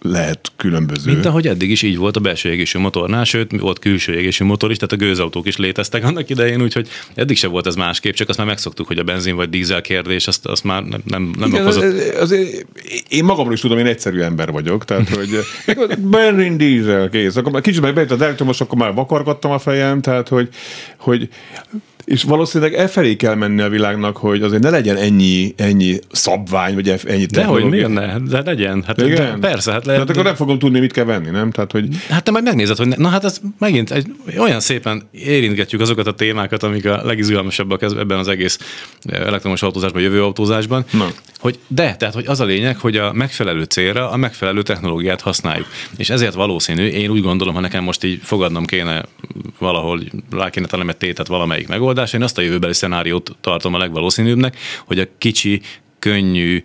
lehet különböző. Mint ahogy eddig is így volt a belső égésű motornál, sőt, volt külső égésű motor is, tehát a gőzautók is léteztek annak idején, úgyhogy eddig se volt ez másképp, csak azt már megszoktuk, hogy a benzin vagy dízel kérdés, azt, azt már nem, nem, nem Igen, okozott. Az, az, én magamról is tudom, én egyszerű ember vagyok, tehát hogy benzin, dízel, kész. Akkor kicsit meg bejött az elektromos, akkor már vakargattam a fejem, tehát hogy, hogy és valószínűleg e felé kell menni a világnak, hogy azért ne legyen ennyi, ennyi szabvány, vagy ennyi De hogy miért ne? De legyen. Hát Igen? De persze. Hát lehet, hát akkor nem fogom tudni, mit kell venni, nem? Tehát, hogy... Hát te majd megnézed, hogy ne, na hát ez megint egy, olyan szépen érintgetjük azokat a témákat, amik a legizgalmasabbak ebben az egész elektromos autózásban, jövő autózásban, na. hogy de, tehát hogy az a lényeg, hogy a megfelelő célra a megfelelő technológiát használjuk. És ezért valószínű, én úgy gondolom, ha nekem most így fogadnom kéne valahol, rá kéne találni egy tétet valamelyik megoldás. Én azt a jövőbeli szenáriót tartom a legvalószínűbbnek, hogy a kicsi könnyű,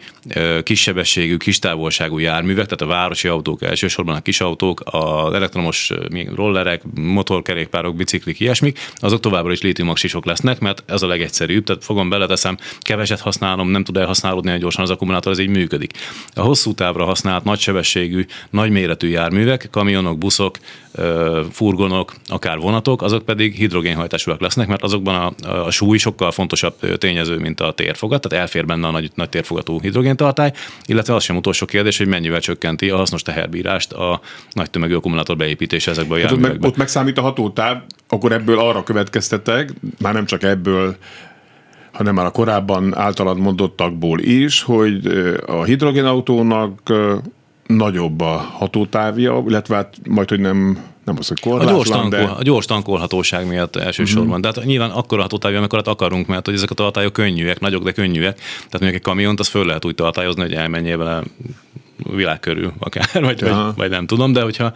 kissebességű, kistávolságú járművek, tehát a városi autók elsősorban a kis autók, az elektromos rollerek, motorkerékpárok, biciklik, ilyesmik, azok továbbra is lítiumaxisok lesznek, mert ez a legegyszerűbb, tehát fogom beleteszem, keveset használom, nem tud elhasználódni olyan gyorsan az akkumulátor, ez így működik. A hosszú távra használt nagysebességű, nagyméretű járművek, kamionok, buszok, furgonok, akár vonatok, azok pedig hidrogénhajtásúak lesznek, mert azokban a, a súly sokkal fontosabb tényező, mint a térfogat, tehát elfér benne a nagy, nagy térfogatú hidrogéntartály, illetve az sem utolsó kérdés, hogy mennyivel csökkenti a hasznos teherbírást a nagy tömegű akkumulátor beépítése ezekbe a hát ott, meg, ott megszámít a hatótáv, akkor ebből arra következtetek, már nem csak ebből, hanem már a korábban általad mondottakból is, hogy a hidrogénautónak nagyobb a hatótávja, illetve hát majd, hogy nem nem az, hogy korlátlan, a gyors, tankol, de... a gyors tankolhatóság miatt elsősorban. Mm-hmm. De hát nyilván akkor a hatótávja, amikor akarunk, mert hogy ezek a tartályok könnyűek, nagyok, de könnyűek. Tehát mondjuk egy kamiont, az föl lehet úgy tartályozni, hogy elmenjél vele világ körül akár, vagy, vagy, vagy, nem tudom, de hogyha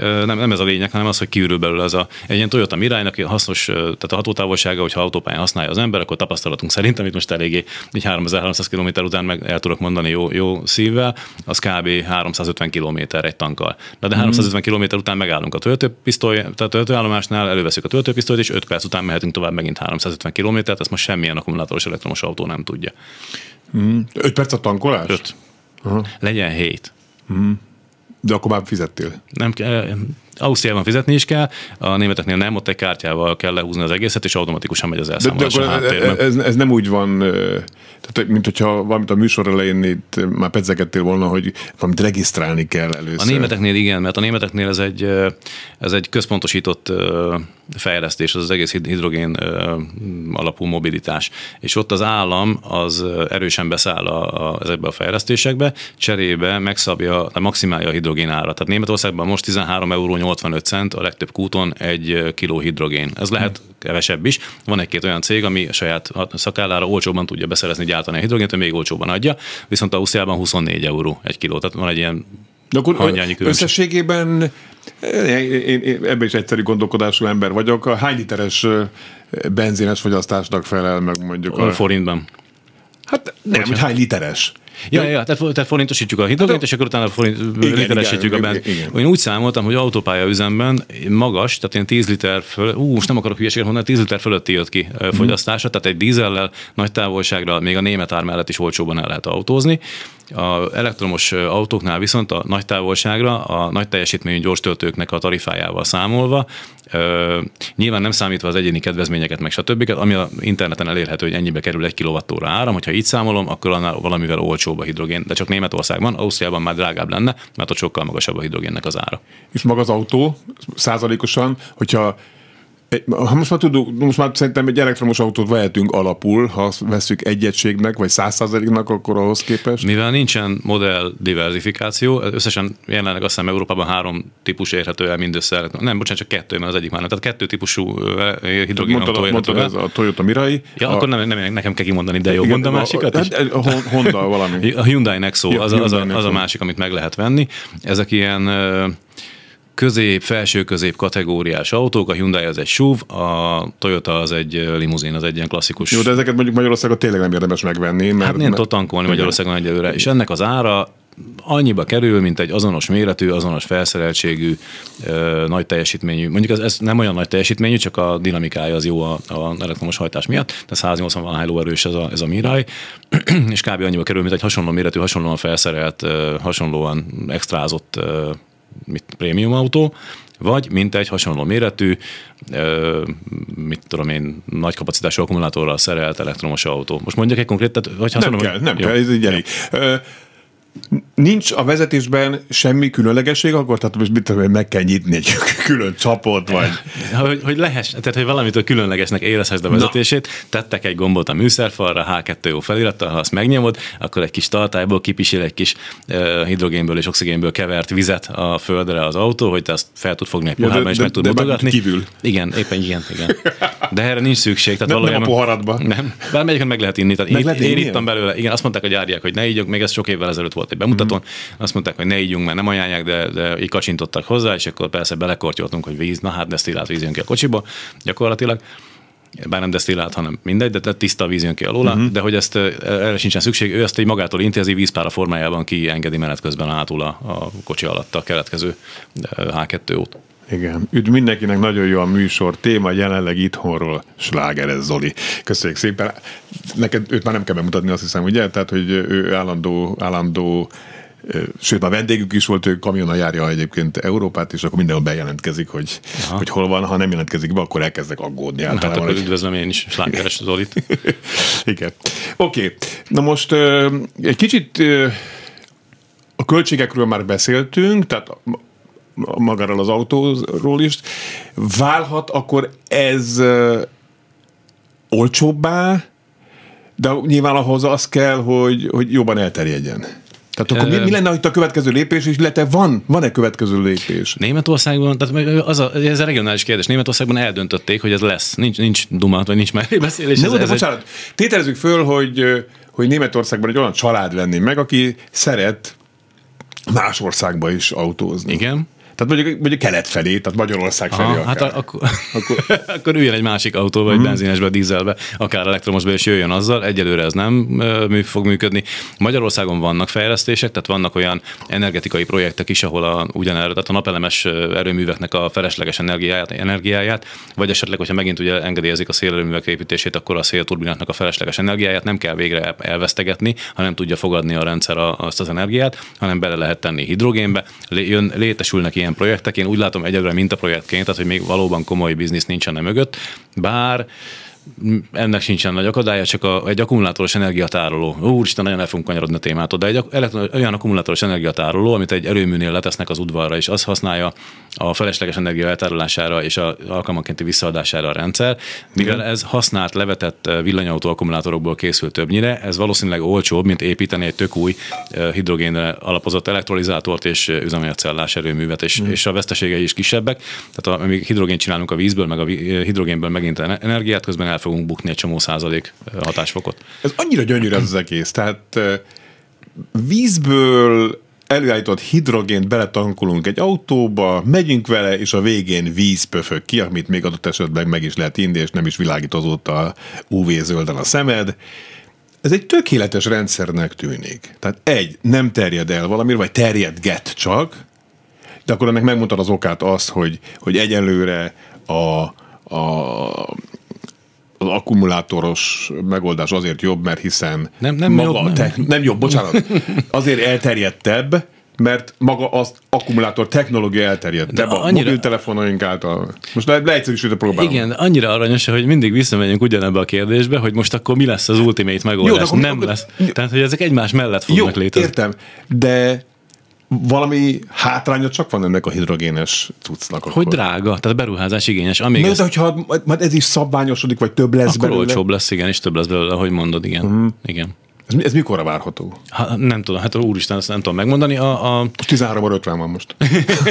nem, nem ez a lényeg, hanem az, hogy kiürül belőle az a, egy ilyen Toyota mirai aki hasznos, tehát a hatótávolsága, hogyha autópályán használja az ember, akkor tapasztalatunk szerint, amit most eléggé egy 3300 km után meg el tudok mondani jó, jó szívvel, az kb. 350 km egy tankkal. De, de 350 mm. km után megállunk a töltőpisztoly, tehát a töltőállomásnál, előveszük a töltőpisztolyt, és 5 perc után mehetünk tovább megint 350 km, ezt most semmilyen akkumulátoros elektromos autó nem tudja. Mm. 5 perc a tankolás? 5. Aha. legyen hét. Mm. De akkor már fizettél? Nem kell, Ausztriában fizetni is kell, a németeknél nem, ott egy kártyával kell lehúzni az egészet, és automatikusan megy az elszámolás de, de a ez, ez, nem úgy van, tehát, mint hogyha valamit a műsor elején itt már pedzegettél volna, hogy valamit regisztrálni kell először. A németeknél igen, mert a németeknél ez egy, ez egy központosított fejlesztés, az az egész hidrogén alapú mobilitás. És ott az állam az erősen beszáll a, a, ezekbe a fejlesztésekbe, cserébe megszabja, maximálja a hidrogén árat. Tehát Németországban most 13 euró 85 cent a legtöbb kúton egy kiló hidrogén. Ez lehet kevesebb is. Van egy-két olyan cég, ami saját szakállára olcsóban tudja beszerezni, gyártani a hidrogént, hogy még olcsóban adja, viszont Ausztriában 24 euró egy kiló. Tehát van egy ilyen de akkor összességében én, én, én ebben is egyszerű gondolkodású ember vagyok. A hány literes benzines fogyasztásnak felel meg mondjuk? A, a forintban. Hát nem, hogy hány literes. Ja, ja, ja tehát, tehát forintosítjuk a hidrogént, és akkor utána forint, literesítjük a bent. Én úgy számoltam, hogy autópálya üzemben magas, tehát ilyen 10 liter föl, ú, most nem akarok hülyeséget mondani, 10 liter fölötti jött ki fogyasztása, tehát egy dízellel nagy távolságra még a német ár mellett is olcsóban el lehet autózni, A elektromos autóknál viszont a nagy távolságra, a nagy teljesítményű gyors töltőknek a tarifájával számolva, ö, nyilván nem számítva az egyéni kedvezményeket, meg stb., ami a interneten elérhető, hogy ennyibe kerül egy kilowattóra áram, hogyha így számolom, akkor annál valamivel olcsóbb a hidrogén, de csak Németországban, Ausztriában már drágább lenne, mert ott sokkal magasabb a hidrogénnek az ára. És maga az autó százalékosan, hogyha ha most már tudunk, most már szerintem egy elektromos autót vehetünk alapul, ha veszük egy egységnek, vagy százszázaléknak, akkor ahhoz képest. Mivel nincsen modell diversifikáció, összesen jelenleg azt hiszem Európában három típus érhető el mindössze. Nem, bocsánat, csak kettő, mert az egyik már nem. Tehát kettő típusú hidrogén autó érhető ez a Toyota Mirai. Ja, a... akkor nem, nem, nekem kell kimondani, de jó, mondd a másikat is. A, a Honda valami. A Hyundai Nexo, ja, az, a, az, a, az a másik, amit meg lehet venni. Ezek ilyen közép, felső-közép kategóriás autók, a Hyundai az egy SUV, a Toyota az egy limuzin, az egy ilyen klasszikus. Jó, de ezeket mondjuk Magyarországon tényleg nem érdemes megvenni. Mert, hát nem tud tankolni Magyarországon egyelőre, és ennek az ára annyiba kerül, mint egy azonos méretű, azonos felszereltségű, ö, nagy teljesítményű. Mondjuk ez, ez nem olyan nagy teljesítményű, csak a dinamikája az jó a, a elektromos hajtás miatt, de 180 van lóerős ez a, ez a Mirai, és kb. annyiba kerül, mint egy hasonló méretű, hasonlóan felszerelt, ö, hasonlóan extrázott ö, mit, prémium autó, vagy mint egy hasonló méretű, mit tudom én, nagy kapacitású akkumulátorral szerelt elektromos autó. Most mondjak egy konkrét, vagy hasonló... Nem kell, nem jó. kell, ez így elég. Nincs a vezetésben semmi különlegesség, akkor tehát most mit tudom, meg kell nyitni egy külön csapot, vagy... Hogy, hogy lehess, tehát hogy valamitől különlegesnek érezhessd a vezetését, Na. tettek egy gombot a műszerfalra, H2O felirattal, ha azt megnyomod, akkor egy kis tartályból kipisil egy kis uh, hidrogénből és oxigénből kevert vizet a földre az autó, hogy te azt fel tud fogni egy pohárba, és meg tud mutogatni. kívül. Igen, éppen igen, igen. De erre nincs szükség. Tehát nem, valójában, nem a poharadba. Nem, bármelyiken meg lehet inni. Tehát meg én, lehet én ittam belőle, igen, azt mondták a gyárják, hogy ne ígyok, még ez sok évvel ezelőtt volt egy bemutatón, mm. azt mondták, hogy ne ígyunk, mert nem ajánlják, de, de így kacsintottak hozzá, és akkor persze belekortyoltunk, hogy víz, na hát desztillált víz jön ki a kocsiba, gyakorlatilag bár nem desztillált, hanem mindegy, de tiszta víz jön ki alóla, uh-huh. de hogy ezt erre sincsen szükség, ő ezt egy magától intézi, vízpára formájában kiengedi menet közben hátul a, a kocsi alatt a keletkező H2-ót. Igen. Üdv mindenkinek, nagyon jó a műsor. Téma jelenleg itthonról, sláger Zoli. Köszönjük szépen. Neked őt már nem kell bemutatni, azt hiszem, ugye? Tehát, hogy ő állandó, állandó Sőt, már vendégük is volt, ő kamionnal járja egyébként Európát, és akkor mindenhol bejelentkezik, hogy, hogy hol van. Ha nem jelentkezik be, akkor elkezdek aggódni. Hát akkor üdvözlöm én is, slágeres Zolit. Igen. Oké. Okay. Na most egy kicsit a költségekről már beszéltünk, tehát magáról az autóról is, válhat akkor ez olcsóbbá, de nyilván ahhoz az kell, hogy, hogy jobban elterjedjen. Tehát akkor mi, mi lenne hogy a következő lépés, és illetve van, van-e következő lépés? Németországban, tehát az a, ez a regionális kérdés, Németországban eldöntötték, hogy ez lesz. Nincs, nincs dumat, vagy nincs már beszélés. Nem, de bocsánat, egy... tételezzük föl, hogy, hogy Németországban egy olyan család lenni meg, aki szeret más országba is autózni. Igen. Tehát mondjuk, mondjuk kelet felé, tehát Magyarország felé Aha, Hát akkor, akkor... akkor üljön egy másik autóba, egy mm. benzinesbe, dízelbe, akár elektromosba, és jöjjön azzal. Egyelőre ez nem mű, fog működni. Magyarországon vannak fejlesztések, tehát vannak olyan energetikai projektek is, ahol a, ugyanerre, tehát a napelemes erőműveknek a felesleges energiáját, energiáját, vagy esetleg, hogyha megint ugye engedélyezik a szélerőművek építését, akkor a szélturbináknak a felesleges energiáját nem kell végre elvesztegetni, hanem tudja fogadni a rendszer azt az energiát, hanem bele lehet tenni hidrogénbe. Jön, létesülnek ilyen projektek. Én úgy látom egyelőre mintaprojektként, tehát hogy még valóban komoly biznisz nincsen mögött, bár ennek sincsen nagy akadálya, csak a, egy akkumulátoros energiatároló. Úristen, nagyon el fogunk kanyarodni a témától, de egy elektron, olyan akkumulátoros energiatároló, amit egy erőműnél letesznek az udvarra, és az használja a felesleges energia eltárolására és a alkalmankénti visszaadására a rendszer. Mivel Igen. ez használt, levetett eh, villanyautó akkumulátorokból készül többnyire, ez valószínűleg olcsóbb, mint építeni egy tök új eh, hidrogénre alapozott elektrolizátort és eh, üzemanyagcellás erőművet, és, mm. és a veszteségei is kisebbek. Tehát amíg hidrogént csinálunk a vízből, meg a hidrogénből megint energiát, közben el fogunk bukni egy csomó százalék hatásfokot. Ez annyira gyönyörű ez az egész. Tehát vízből előállított hidrogént beletankolunk egy autóba, megyünk vele, és a végén víz pöfög ki, amit még adott esetben meg is lehet inni, és nem is világít azóta UV-zölden a szemed. Ez egy tökéletes rendszernek tűnik. Tehát egy, nem terjed el valamire, vagy terjedget csak, de akkor ennek megmondtad az okát azt, hogy, hogy egyelőre a, a az akkumulátoros megoldás azért jobb, mert hiszen Nem- nem maga jobb, nem. Te- nem jobb, bocsánat. Azért elterjedtebb, mert maga az akkumulátor technológia elterjedtebb De a annyira- mobiltelefonaink által. Most le, leegyszerűsítve próbálom. Igen, annyira aranyos, hogy mindig visszamegyünk ugyanebbe a kérdésbe, hogy most akkor mi lesz az ultimate megoldás. Jó, de akkor- nem akkor- lesz. Tehát, hogy ezek egymás mellett Jó, fognak létezni. értem, de valami hátránya csak van ennek a hidrogénes cuccnak. Hogy drága, tehát beruházás igényes. Amíg Na, ez, de hogyha majd ez is szabványosodik, vagy több lesz akkor belőle, olcsóbb lesz, igen, és több lesz belőle, ahogy mondod, igen. Mhm. igen. Ez, ez mikorra várható? Ha, nem tudom, hát úristen, ezt nem tudom megmondani. A, a, Most 13 óra 50 van most.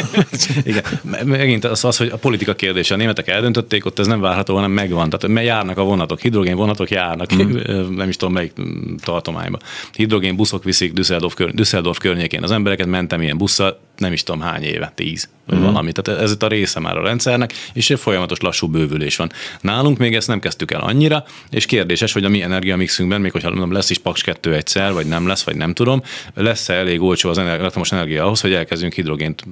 igen, Me- megint az, az, hogy a politika kérdése, a németek eldöntötték, ott ez nem várható, hanem megvan. Tehát mert járnak a vonatok, hidrogén vonatok járnak, mm. nem is tudom melyik mm, tartományba. Hidrogén buszok viszik Düsseldorf, kör, Düsseldorf környékén az embereket, mentem ilyen busszal, nem is tudom hány éve, tíz, vagy mm. valami. Tehát ez itt a része már a rendszernek, és egy folyamatos lassú bővülés van. Nálunk még ezt nem kezdtük el annyira, és kérdéses, hogy a mi energiamixünkben, még hogyha mondom, lesz is Paks 2 egyszer, vagy nem lesz, vagy nem tudom, lesz-e elég olcsó az elektromos energia ahhoz, hogy elkezdjünk hidrogént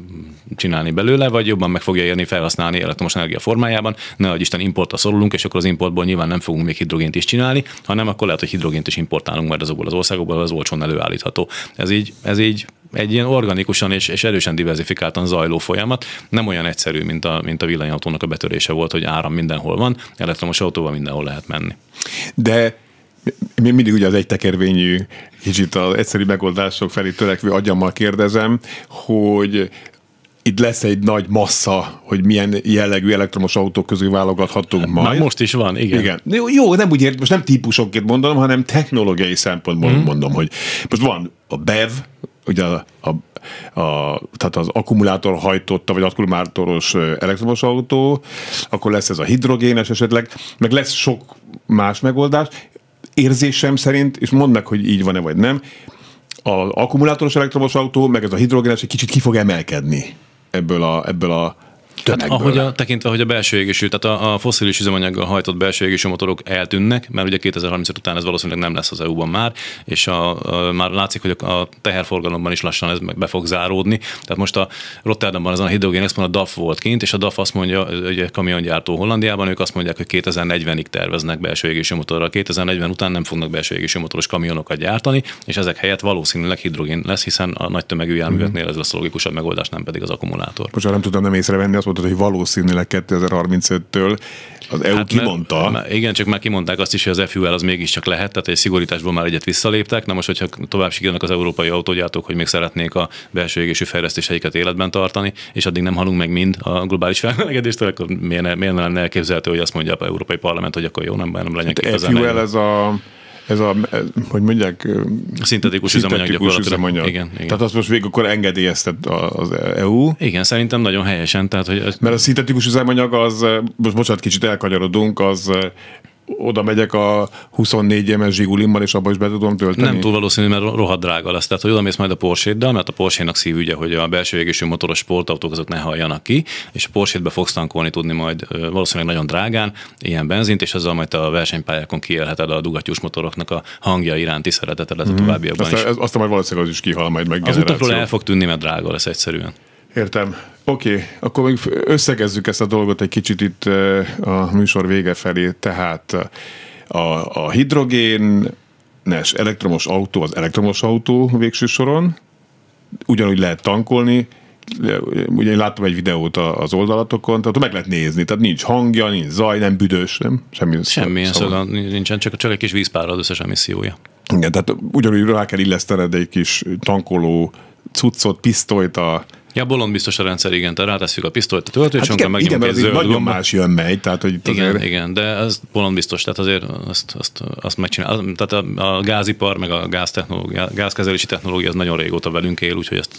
csinálni belőle, vagy jobban meg fogja érni felhasználni elektromos energia formájában, ne hogy Isten importra szorulunk, és akkor az importból nyilván nem fogunk még hidrogént is csinálni, hanem akkor lehet, hogy hidrogént is importálunk majd azokból az országokból, az olcsón előállítható. Ez így, ez így egy ilyen organikusan és, és erősen diversifikáltan zajló folyamat, nem olyan egyszerű, mint a, mint a villanyautónak a betörése volt, hogy áram mindenhol van, elektromos autóval mindenhol lehet menni. De mi mindig ugye az egy tekervényű, kicsit az egyszerű megoldások felé törekvő agyammal kérdezem, hogy itt lesz egy nagy massza, hogy milyen jellegű elektromos autók közül válogathatunk majd. Már most is van, igen. Igen. Jó, jó, nem úgy ért, most nem típusokként mondom, hanem technológiai szempontból Mhm. mm. mondom, hogy most van a BEV, ugye a, a, a, tehát az akkumulátor hajtotta, vagy akkumulátoros elektromos autó, akkor lesz ez a hidrogénes esetleg, meg lesz sok más megoldás. Érzésem szerint, és mondd meg, hogy így van-e vagy nem, az akkumulátoros elektromos autó, meg ez a hidrogénes egy kicsit ki fog emelkedni ebből a, ebből a Hát tömegből. ahogy a, tekintve, hogy a belső égésű, tehát a, a foszilis üzemanyaggal hajtott belső égésű motorok eltűnnek, mert ugye 2035 után ez valószínűleg nem lesz az EU-ban már, és a, a, már látszik, hogy a, a teherforgalomban is lassan ez meg be fog záródni. Tehát most a Rotterdamban azon a hidrogén expo a DAF volt kint, és a DAF azt mondja, ugye kamiongyártó Hollandiában, ők azt mondják, hogy 2040-ig terveznek belső égésű motorral. 2040 után nem fognak belső égésű motoros kamionokat gyártani, és ezek helyett valószínűleg hidrogén lesz, hiszen a nagy tömegű járműveknél ez lesz a logikusabb megoldás, nem pedig az akkumulátor. Most nem tudtam nem észrevenni, azt mondtad, hogy valószínűleg 2035-től az EU hát kimondta. Mert, mert, igen, csak már kimondták azt is, hogy az FUL az mégiscsak lehet, tehát egy szigorításból már egyet visszaléptek. Na most, hogyha tovább sikerülnek az európai autógyártók, hogy még szeretnék a belső égésű fejlesztéseiket életben tartani, és addig nem halunk meg mind a globális felmelegedéstől, akkor miért, ne, miért ne lenne elképzelhető, hogy azt mondja az Európai Parlament, hogy akkor jó, nem, nem legyen FUL 2040. ez a ez a, ez, hogy mondják, Szintetikus gyakorlatilag. üzemanyag. Igen, igen. Tehát azt most végig akkor engedélyeztet az EU, Igen, szerintem nagyon helyesen. Tehát, hogy mert a szintetikus üzemanyag az, most bocsánat, kicsit elkanyarodunk, az oda megyek a 24 MS zsigulimmal, és abba is be tudom tölteni. Nem túl valószínű, mert rohadt drága lesz. Tehát, hogy oda mész majd a Porsche-ddal, mert a Porsche-nak szívügye, hogy a belső égésű motoros sportautók azok ne halljanak ki, és a Porsche-be fogsz tankolni tudni majd valószínűleg nagyon drágán ilyen benzint, és azzal majd a versenypályákon kiélheted a dugattyús motoroknak a hangja iránti szeretetedet a továbbiakban is. Aztán, ez, aztán majd valószínűleg az is kihal majd meg Az utakról el fog tűnni, mert drága lesz egyszerűen. Értem. Oké, okay. akkor még összegezzük ezt a dolgot egy kicsit itt eh, a műsor vége felé. Tehát eh, a, a hidrogénes elektromos autó az elektromos autó végső soron, ugyanúgy lehet tankolni, ugye én láttam egy videót az oldalatokon, tehát meg lehet nézni, tehát nincs hangja, nincs zaj, nem büdös, nem? Semmi Semmilyen szava. szaga nincsen, csak, csak egy kis vízpárral az összes emissziója. Igen, tehát ugyanúgy rá kell illesztened egy kis tankoló cuccot, pisztolyt a Ja, bolond biztos a rendszer, igen, tehát rátesszük a pisztolyt a töltőcsónkra, Hát igen, igen, megnyomjuk azért zöld nagyon gombot. más jön megy, tehát hogy itt Igen, azért... igen, de ez bolond biztos, tehát azért azt, azt, azt megcsinál. Tehát a, a gázipar, meg a gáztechnológia, gázkezelési technológia az nagyon régóta velünk él, úgyhogy ezt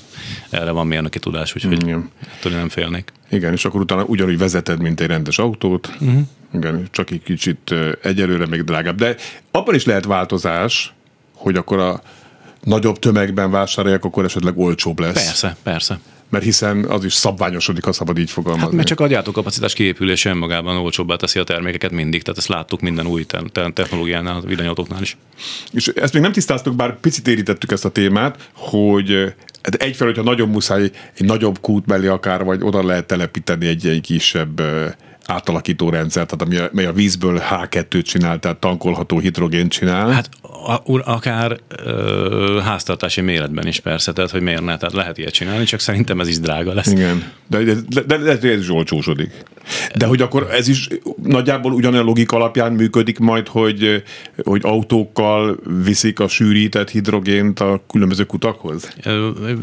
erre van mérnöki tudás, úgyhogy Igen. ettől nem félnék. Igen, és akkor utána ugyanúgy vezeted, mint egy rendes autót. Uh-huh. Igen, csak egy kicsit egyelőre még drágább. De abban is lehet változás, hogy akkor a nagyobb tömegben vásárolják, akkor esetleg olcsóbb lesz. Persze, persze. Mert hiszen az is szabványosodik, ha szabad így fogalmazni. Hát mert csak a gyártókapacitás kiépülése önmagában olcsóbbá teszi a termékeket mindig, tehát ezt láttuk minden új te- te- technológiánál, a villanyautóknál is. És ezt még nem tisztáztuk, bár picit érítettük ezt a témát, hogy hát egyfelől, hogyha nagyon muszáj, egy nagyobb kút mellé akár, vagy oda lehet telepíteni egy, egy kisebb átalakító rendszer, tehát ami a, mely a vízből H2-t csinál, tehát tankolható hidrogént csinál. Hát a, akár ö, háztartási méretben is persze, tehát hogy miért ne, tehát lehet ilyet csinálni, csak szerintem ez is drága lesz. Igen, de, de, de, de, de ez is olcsósodik. De hogy akkor ez is nagyjából ugyanolyan logika alapján működik majd, hogy, hogy autókkal viszik a sűrített hidrogént a különböző kutakhoz?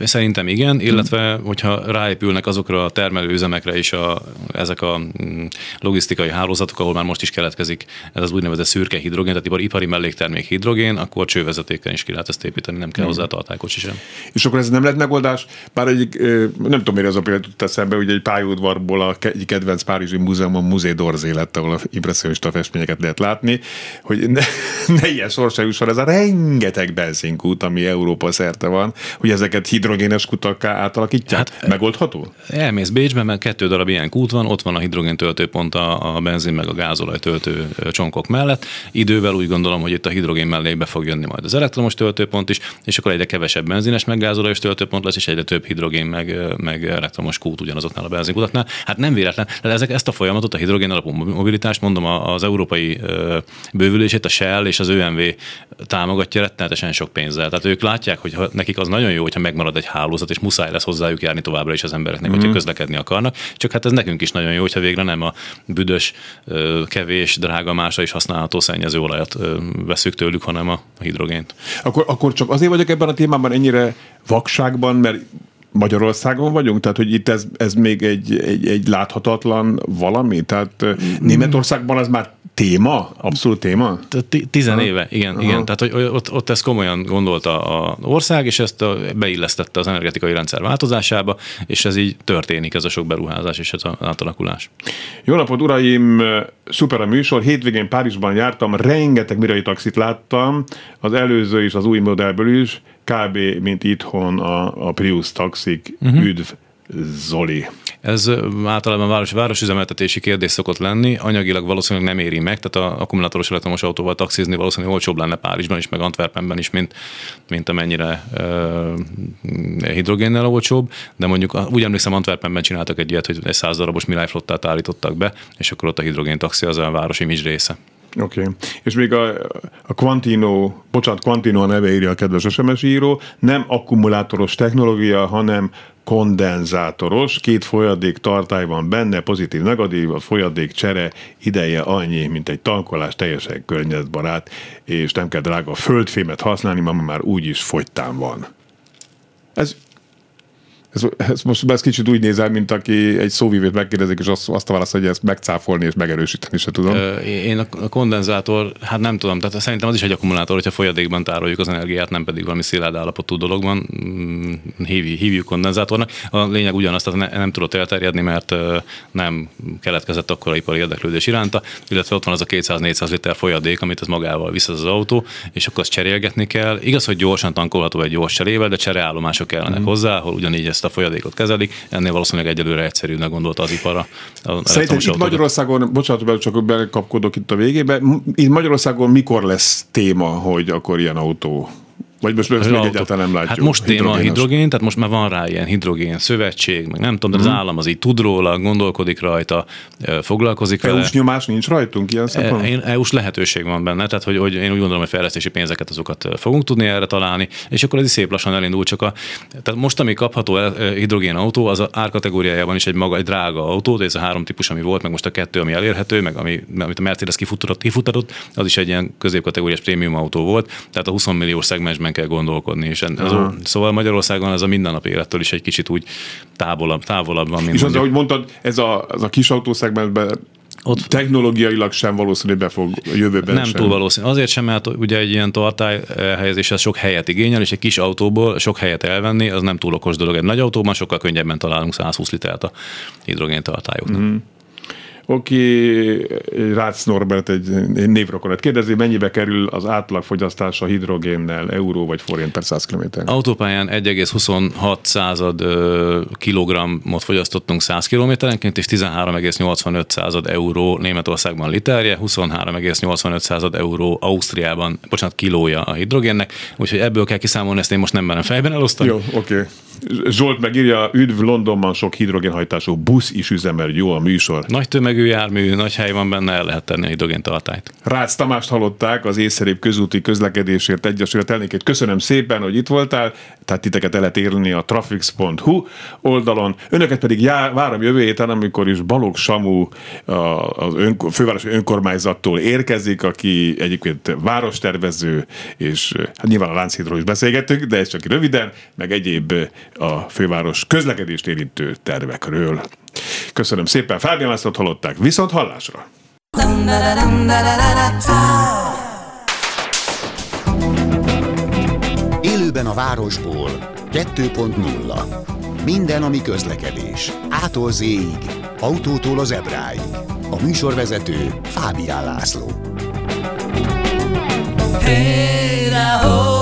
Szerintem igen, illetve hogyha ráépülnek azokra a termelőüzemekre is a, ezek a mm, logisztikai hálózatok, ahol már most is keletkezik ez az úgynevezett szürke hidrogén, tehát ipari melléktermék hidrogén, akkor csővezetékkel is ki lehet ezt építeni, nem kell hozzá tartálykocsi sem. És akkor ez nem lett megoldás? Bár egy, nem tudom, miért ez a például jut eszembe, hogy egy pályaudvarból a egy kedvenc Párizsi múzeumon Muzé d'Orzé lett, ahol a impressionista festményeket lehet látni, hogy ne, ne ilyen sorsa jusson ez a rengeteg benzinkút, ami Európa szerte van, hogy ezeket hidrogénes kutakká átalakítják. Hát, Megoldható? Elmész Bécsben, mert kettő darab ilyen kút van, ott van a hidrogén töltőpont a, a benzin meg a gázolaj töltő csonkok mellett. Idővel úgy gondolom, hogy itt a hidrogén mellé be fog jönni majd az elektromos töltőpont is, és akkor egyre kevesebb benzines meg gázolajos töltőpont lesz, és egyre több hidrogén meg, meg elektromos kút ugyanazoknál a benzinkutaknál. Hát nem véletlen, de ezek, ezt a folyamatot, a hidrogén alapú mobilitást, mondom, az európai bővülését a Shell és az ÖMV támogatja rettenetesen sok pénzzel. Tehát ők látják, hogy nekik az nagyon jó, hogyha megmarad egy hálózat, és muszáj lesz hozzájuk járni továbbra is az embereknek, mm. hogyha mhm. közlekedni akarnak. Csak hát ez nekünk is nagyon jó, hogyha végre nem a büdös, kevés, drága másra is használható szennyező olajat veszük tőlük, hanem a hidrogént. Akkor, akkor csak azért vagyok ebben a témában ennyire vakságban, mert Magyarországon vagyunk? Tehát, hogy itt ez, ez még egy, egy, egy láthatatlan valami? Tehát Németországban az már téma? Abszolút téma? Tizen éve, igen, Aha. igen. Tehát, hogy ott, ott ezt komolyan gondolta a ország, és ezt beillesztette az energetikai rendszer változásába, és ez így történik, ez a sok beruházás és ez az átalakulás. Jó napot, uraim! Szuper a műsor. Hétvégén Párizsban jártam, rengeteg mirai taxit láttam, az előző és az új modellből is, kb. mint itthon a, a Prius taxik. Uh-huh. Üdv! Zoli. Ez általában város, városüzemeltetési kérdés szokott lenni, anyagilag valószínűleg nem éri meg, tehát a akkumulátoros elektromos autóval taxizni valószínűleg olcsóbb lenne Párizsban is, meg Antwerpenben is, mint, mint amennyire uh, hidrogénnel olcsóbb, de mondjuk úgy emlékszem Antwerpenben csináltak egy ilyet, hogy egy száz darabos Mirai flottát állítottak be, és akkor ott a hidrogén taxi az a városi image része. Oké. Okay. És még a, a Quantino, bocsánat, Quantino a neve írja a kedves SMS író, nem akkumulátoros technológia, hanem kondenzátoros, két folyadék tartály van benne, pozitív, negatív, a folyadék csere ideje annyi, mint egy tankolás, teljesen környezetbarát, és nem kell drága földfémet használni, mert már úgyis fogytán van. Ez ez, ez most ez kicsit úgy nézel, mint aki egy szóvívét megkérdezik, és azt, azt a válasz, hogy ezt megcáfolni és megerősíteni se tudom. Én a kondenzátor, hát nem tudom, tehát szerintem az is egy akkumulátor, hogyha folyadékban tároljuk az energiát, nem pedig valami szilárd állapotú dologban. Mm, hívjuk, hívjuk kondenzátornak. A lényeg ugyanaz, tehát nem tudott elterjedni, mert nem keletkezett akkor a ipari érdeklődés iránta, illetve ott van az a 200-400 liter folyadék, amit az magával visz az autó, és akkor azt cserélgetni kell. Igaz, hogy gyorsan tankolható egy gyors cserével, de csereállomások kellenek mm. hozzá, ahol ugyanígy ezt a folyadékot kezelik, ennél valószínűleg egyelőre egyszerűnek gondolta az ipara. Szerintem itt Magyarországon, bocsánat, csak bekapkodok itt a végébe, itt Magyarországon mikor lesz téma, hogy akkor ilyen autó vagy most ezt még egyáltalán nem látjuk. Hát most téma a hidrogén, tehát most már van rá ilyen hidrogén szövetség, meg nem tudom, de az hmm. állam az így tud róla, gondolkodik rajta, foglalkozik vele. EU-s nyomás nincs rajtunk ilyen szempontból? EU-s lehetőség van benne, tehát hogy, hogy én úgy gondolom, hogy fejlesztési pénzeket azokat fogunk tudni erre találni, és akkor ez is szép lassan elindul, csak a, tehát most, ami kapható hidrogén autó, az a árkategóriájában is egy maga, egy drága autó, ez a három típus, ami volt, meg most a kettő, ami elérhető, meg ami, amit a Mercedes kifutatott, kifutatott, az is egy ilyen középkategóriás prémium autó volt, tehát a 20 millió szegmensben ezen kell gondolkodni. És ez, szóval Magyarországon ez a mindennapi élettől is egy kicsit úgy távolabb, távolabb van. Mint és az, ahogy mondtad, ez a, az a kis autószegmentben ott technológiailag sem valószínű, be fog a jövőben Nem sem. túl valószínű. Azért sem, mert ugye egy ilyen tartály helyezés az sok helyet igényel, és egy kis autóból sok helyet elvenni, az nem túl okos dolog. Egy nagy autóban sokkal könnyebben találunk 120 litert a hidrogén tartályoknak. Mm. Oké, Rácz Norbert egy, egy névrokonat kérdezi, mennyibe kerül az átlagfogyasztás a hidrogénnel, euró vagy forint per 100 km? Autópályán 1,26 század kilogrammot fogyasztottunk 100 kilométerenként, és 13,85 század euró Németországban literje, 23,85 század euró Ausztriában, bocsánat, kilója a hidrogénnek, úgyhogy ebből kell kiszámolni, ezt én most nem merem fejben elosztani. Jó, oké. Okay. Zsolt megírja, üdv Londonban sok hidrogénhajtású busz is üzemel, jó a műsor. Nagy tömegű tömegű jármű, nagy hely van benne, el lehet tenni a hidrogéntartályt. Rácz Tamást hallották, az észszerűbb közúti közlekedésért Egyesület elnékét. Köszönöm szépen, hogy itt voltál, tehát titeket el lehet érni a trafix.hu oldalon. Önöket pedig já, várom jövő héten, amikor is Balog Samu az ön, fővárosi önkormányzattól érkezik, aki egyébként várostervező, és hát nyilván a Lánchídról is beszélgettünk, de ez csak röviden, meg egyéb a főváros közlekedést érintő tervekről. Köszönöm szépen, Fábián Lászlót hallották, viszont hallásra! Élőben a városból 2.0 Minden, ami közlekedés. Ától z autótól az ebráig. A műsorvezető Fábián László. Hey,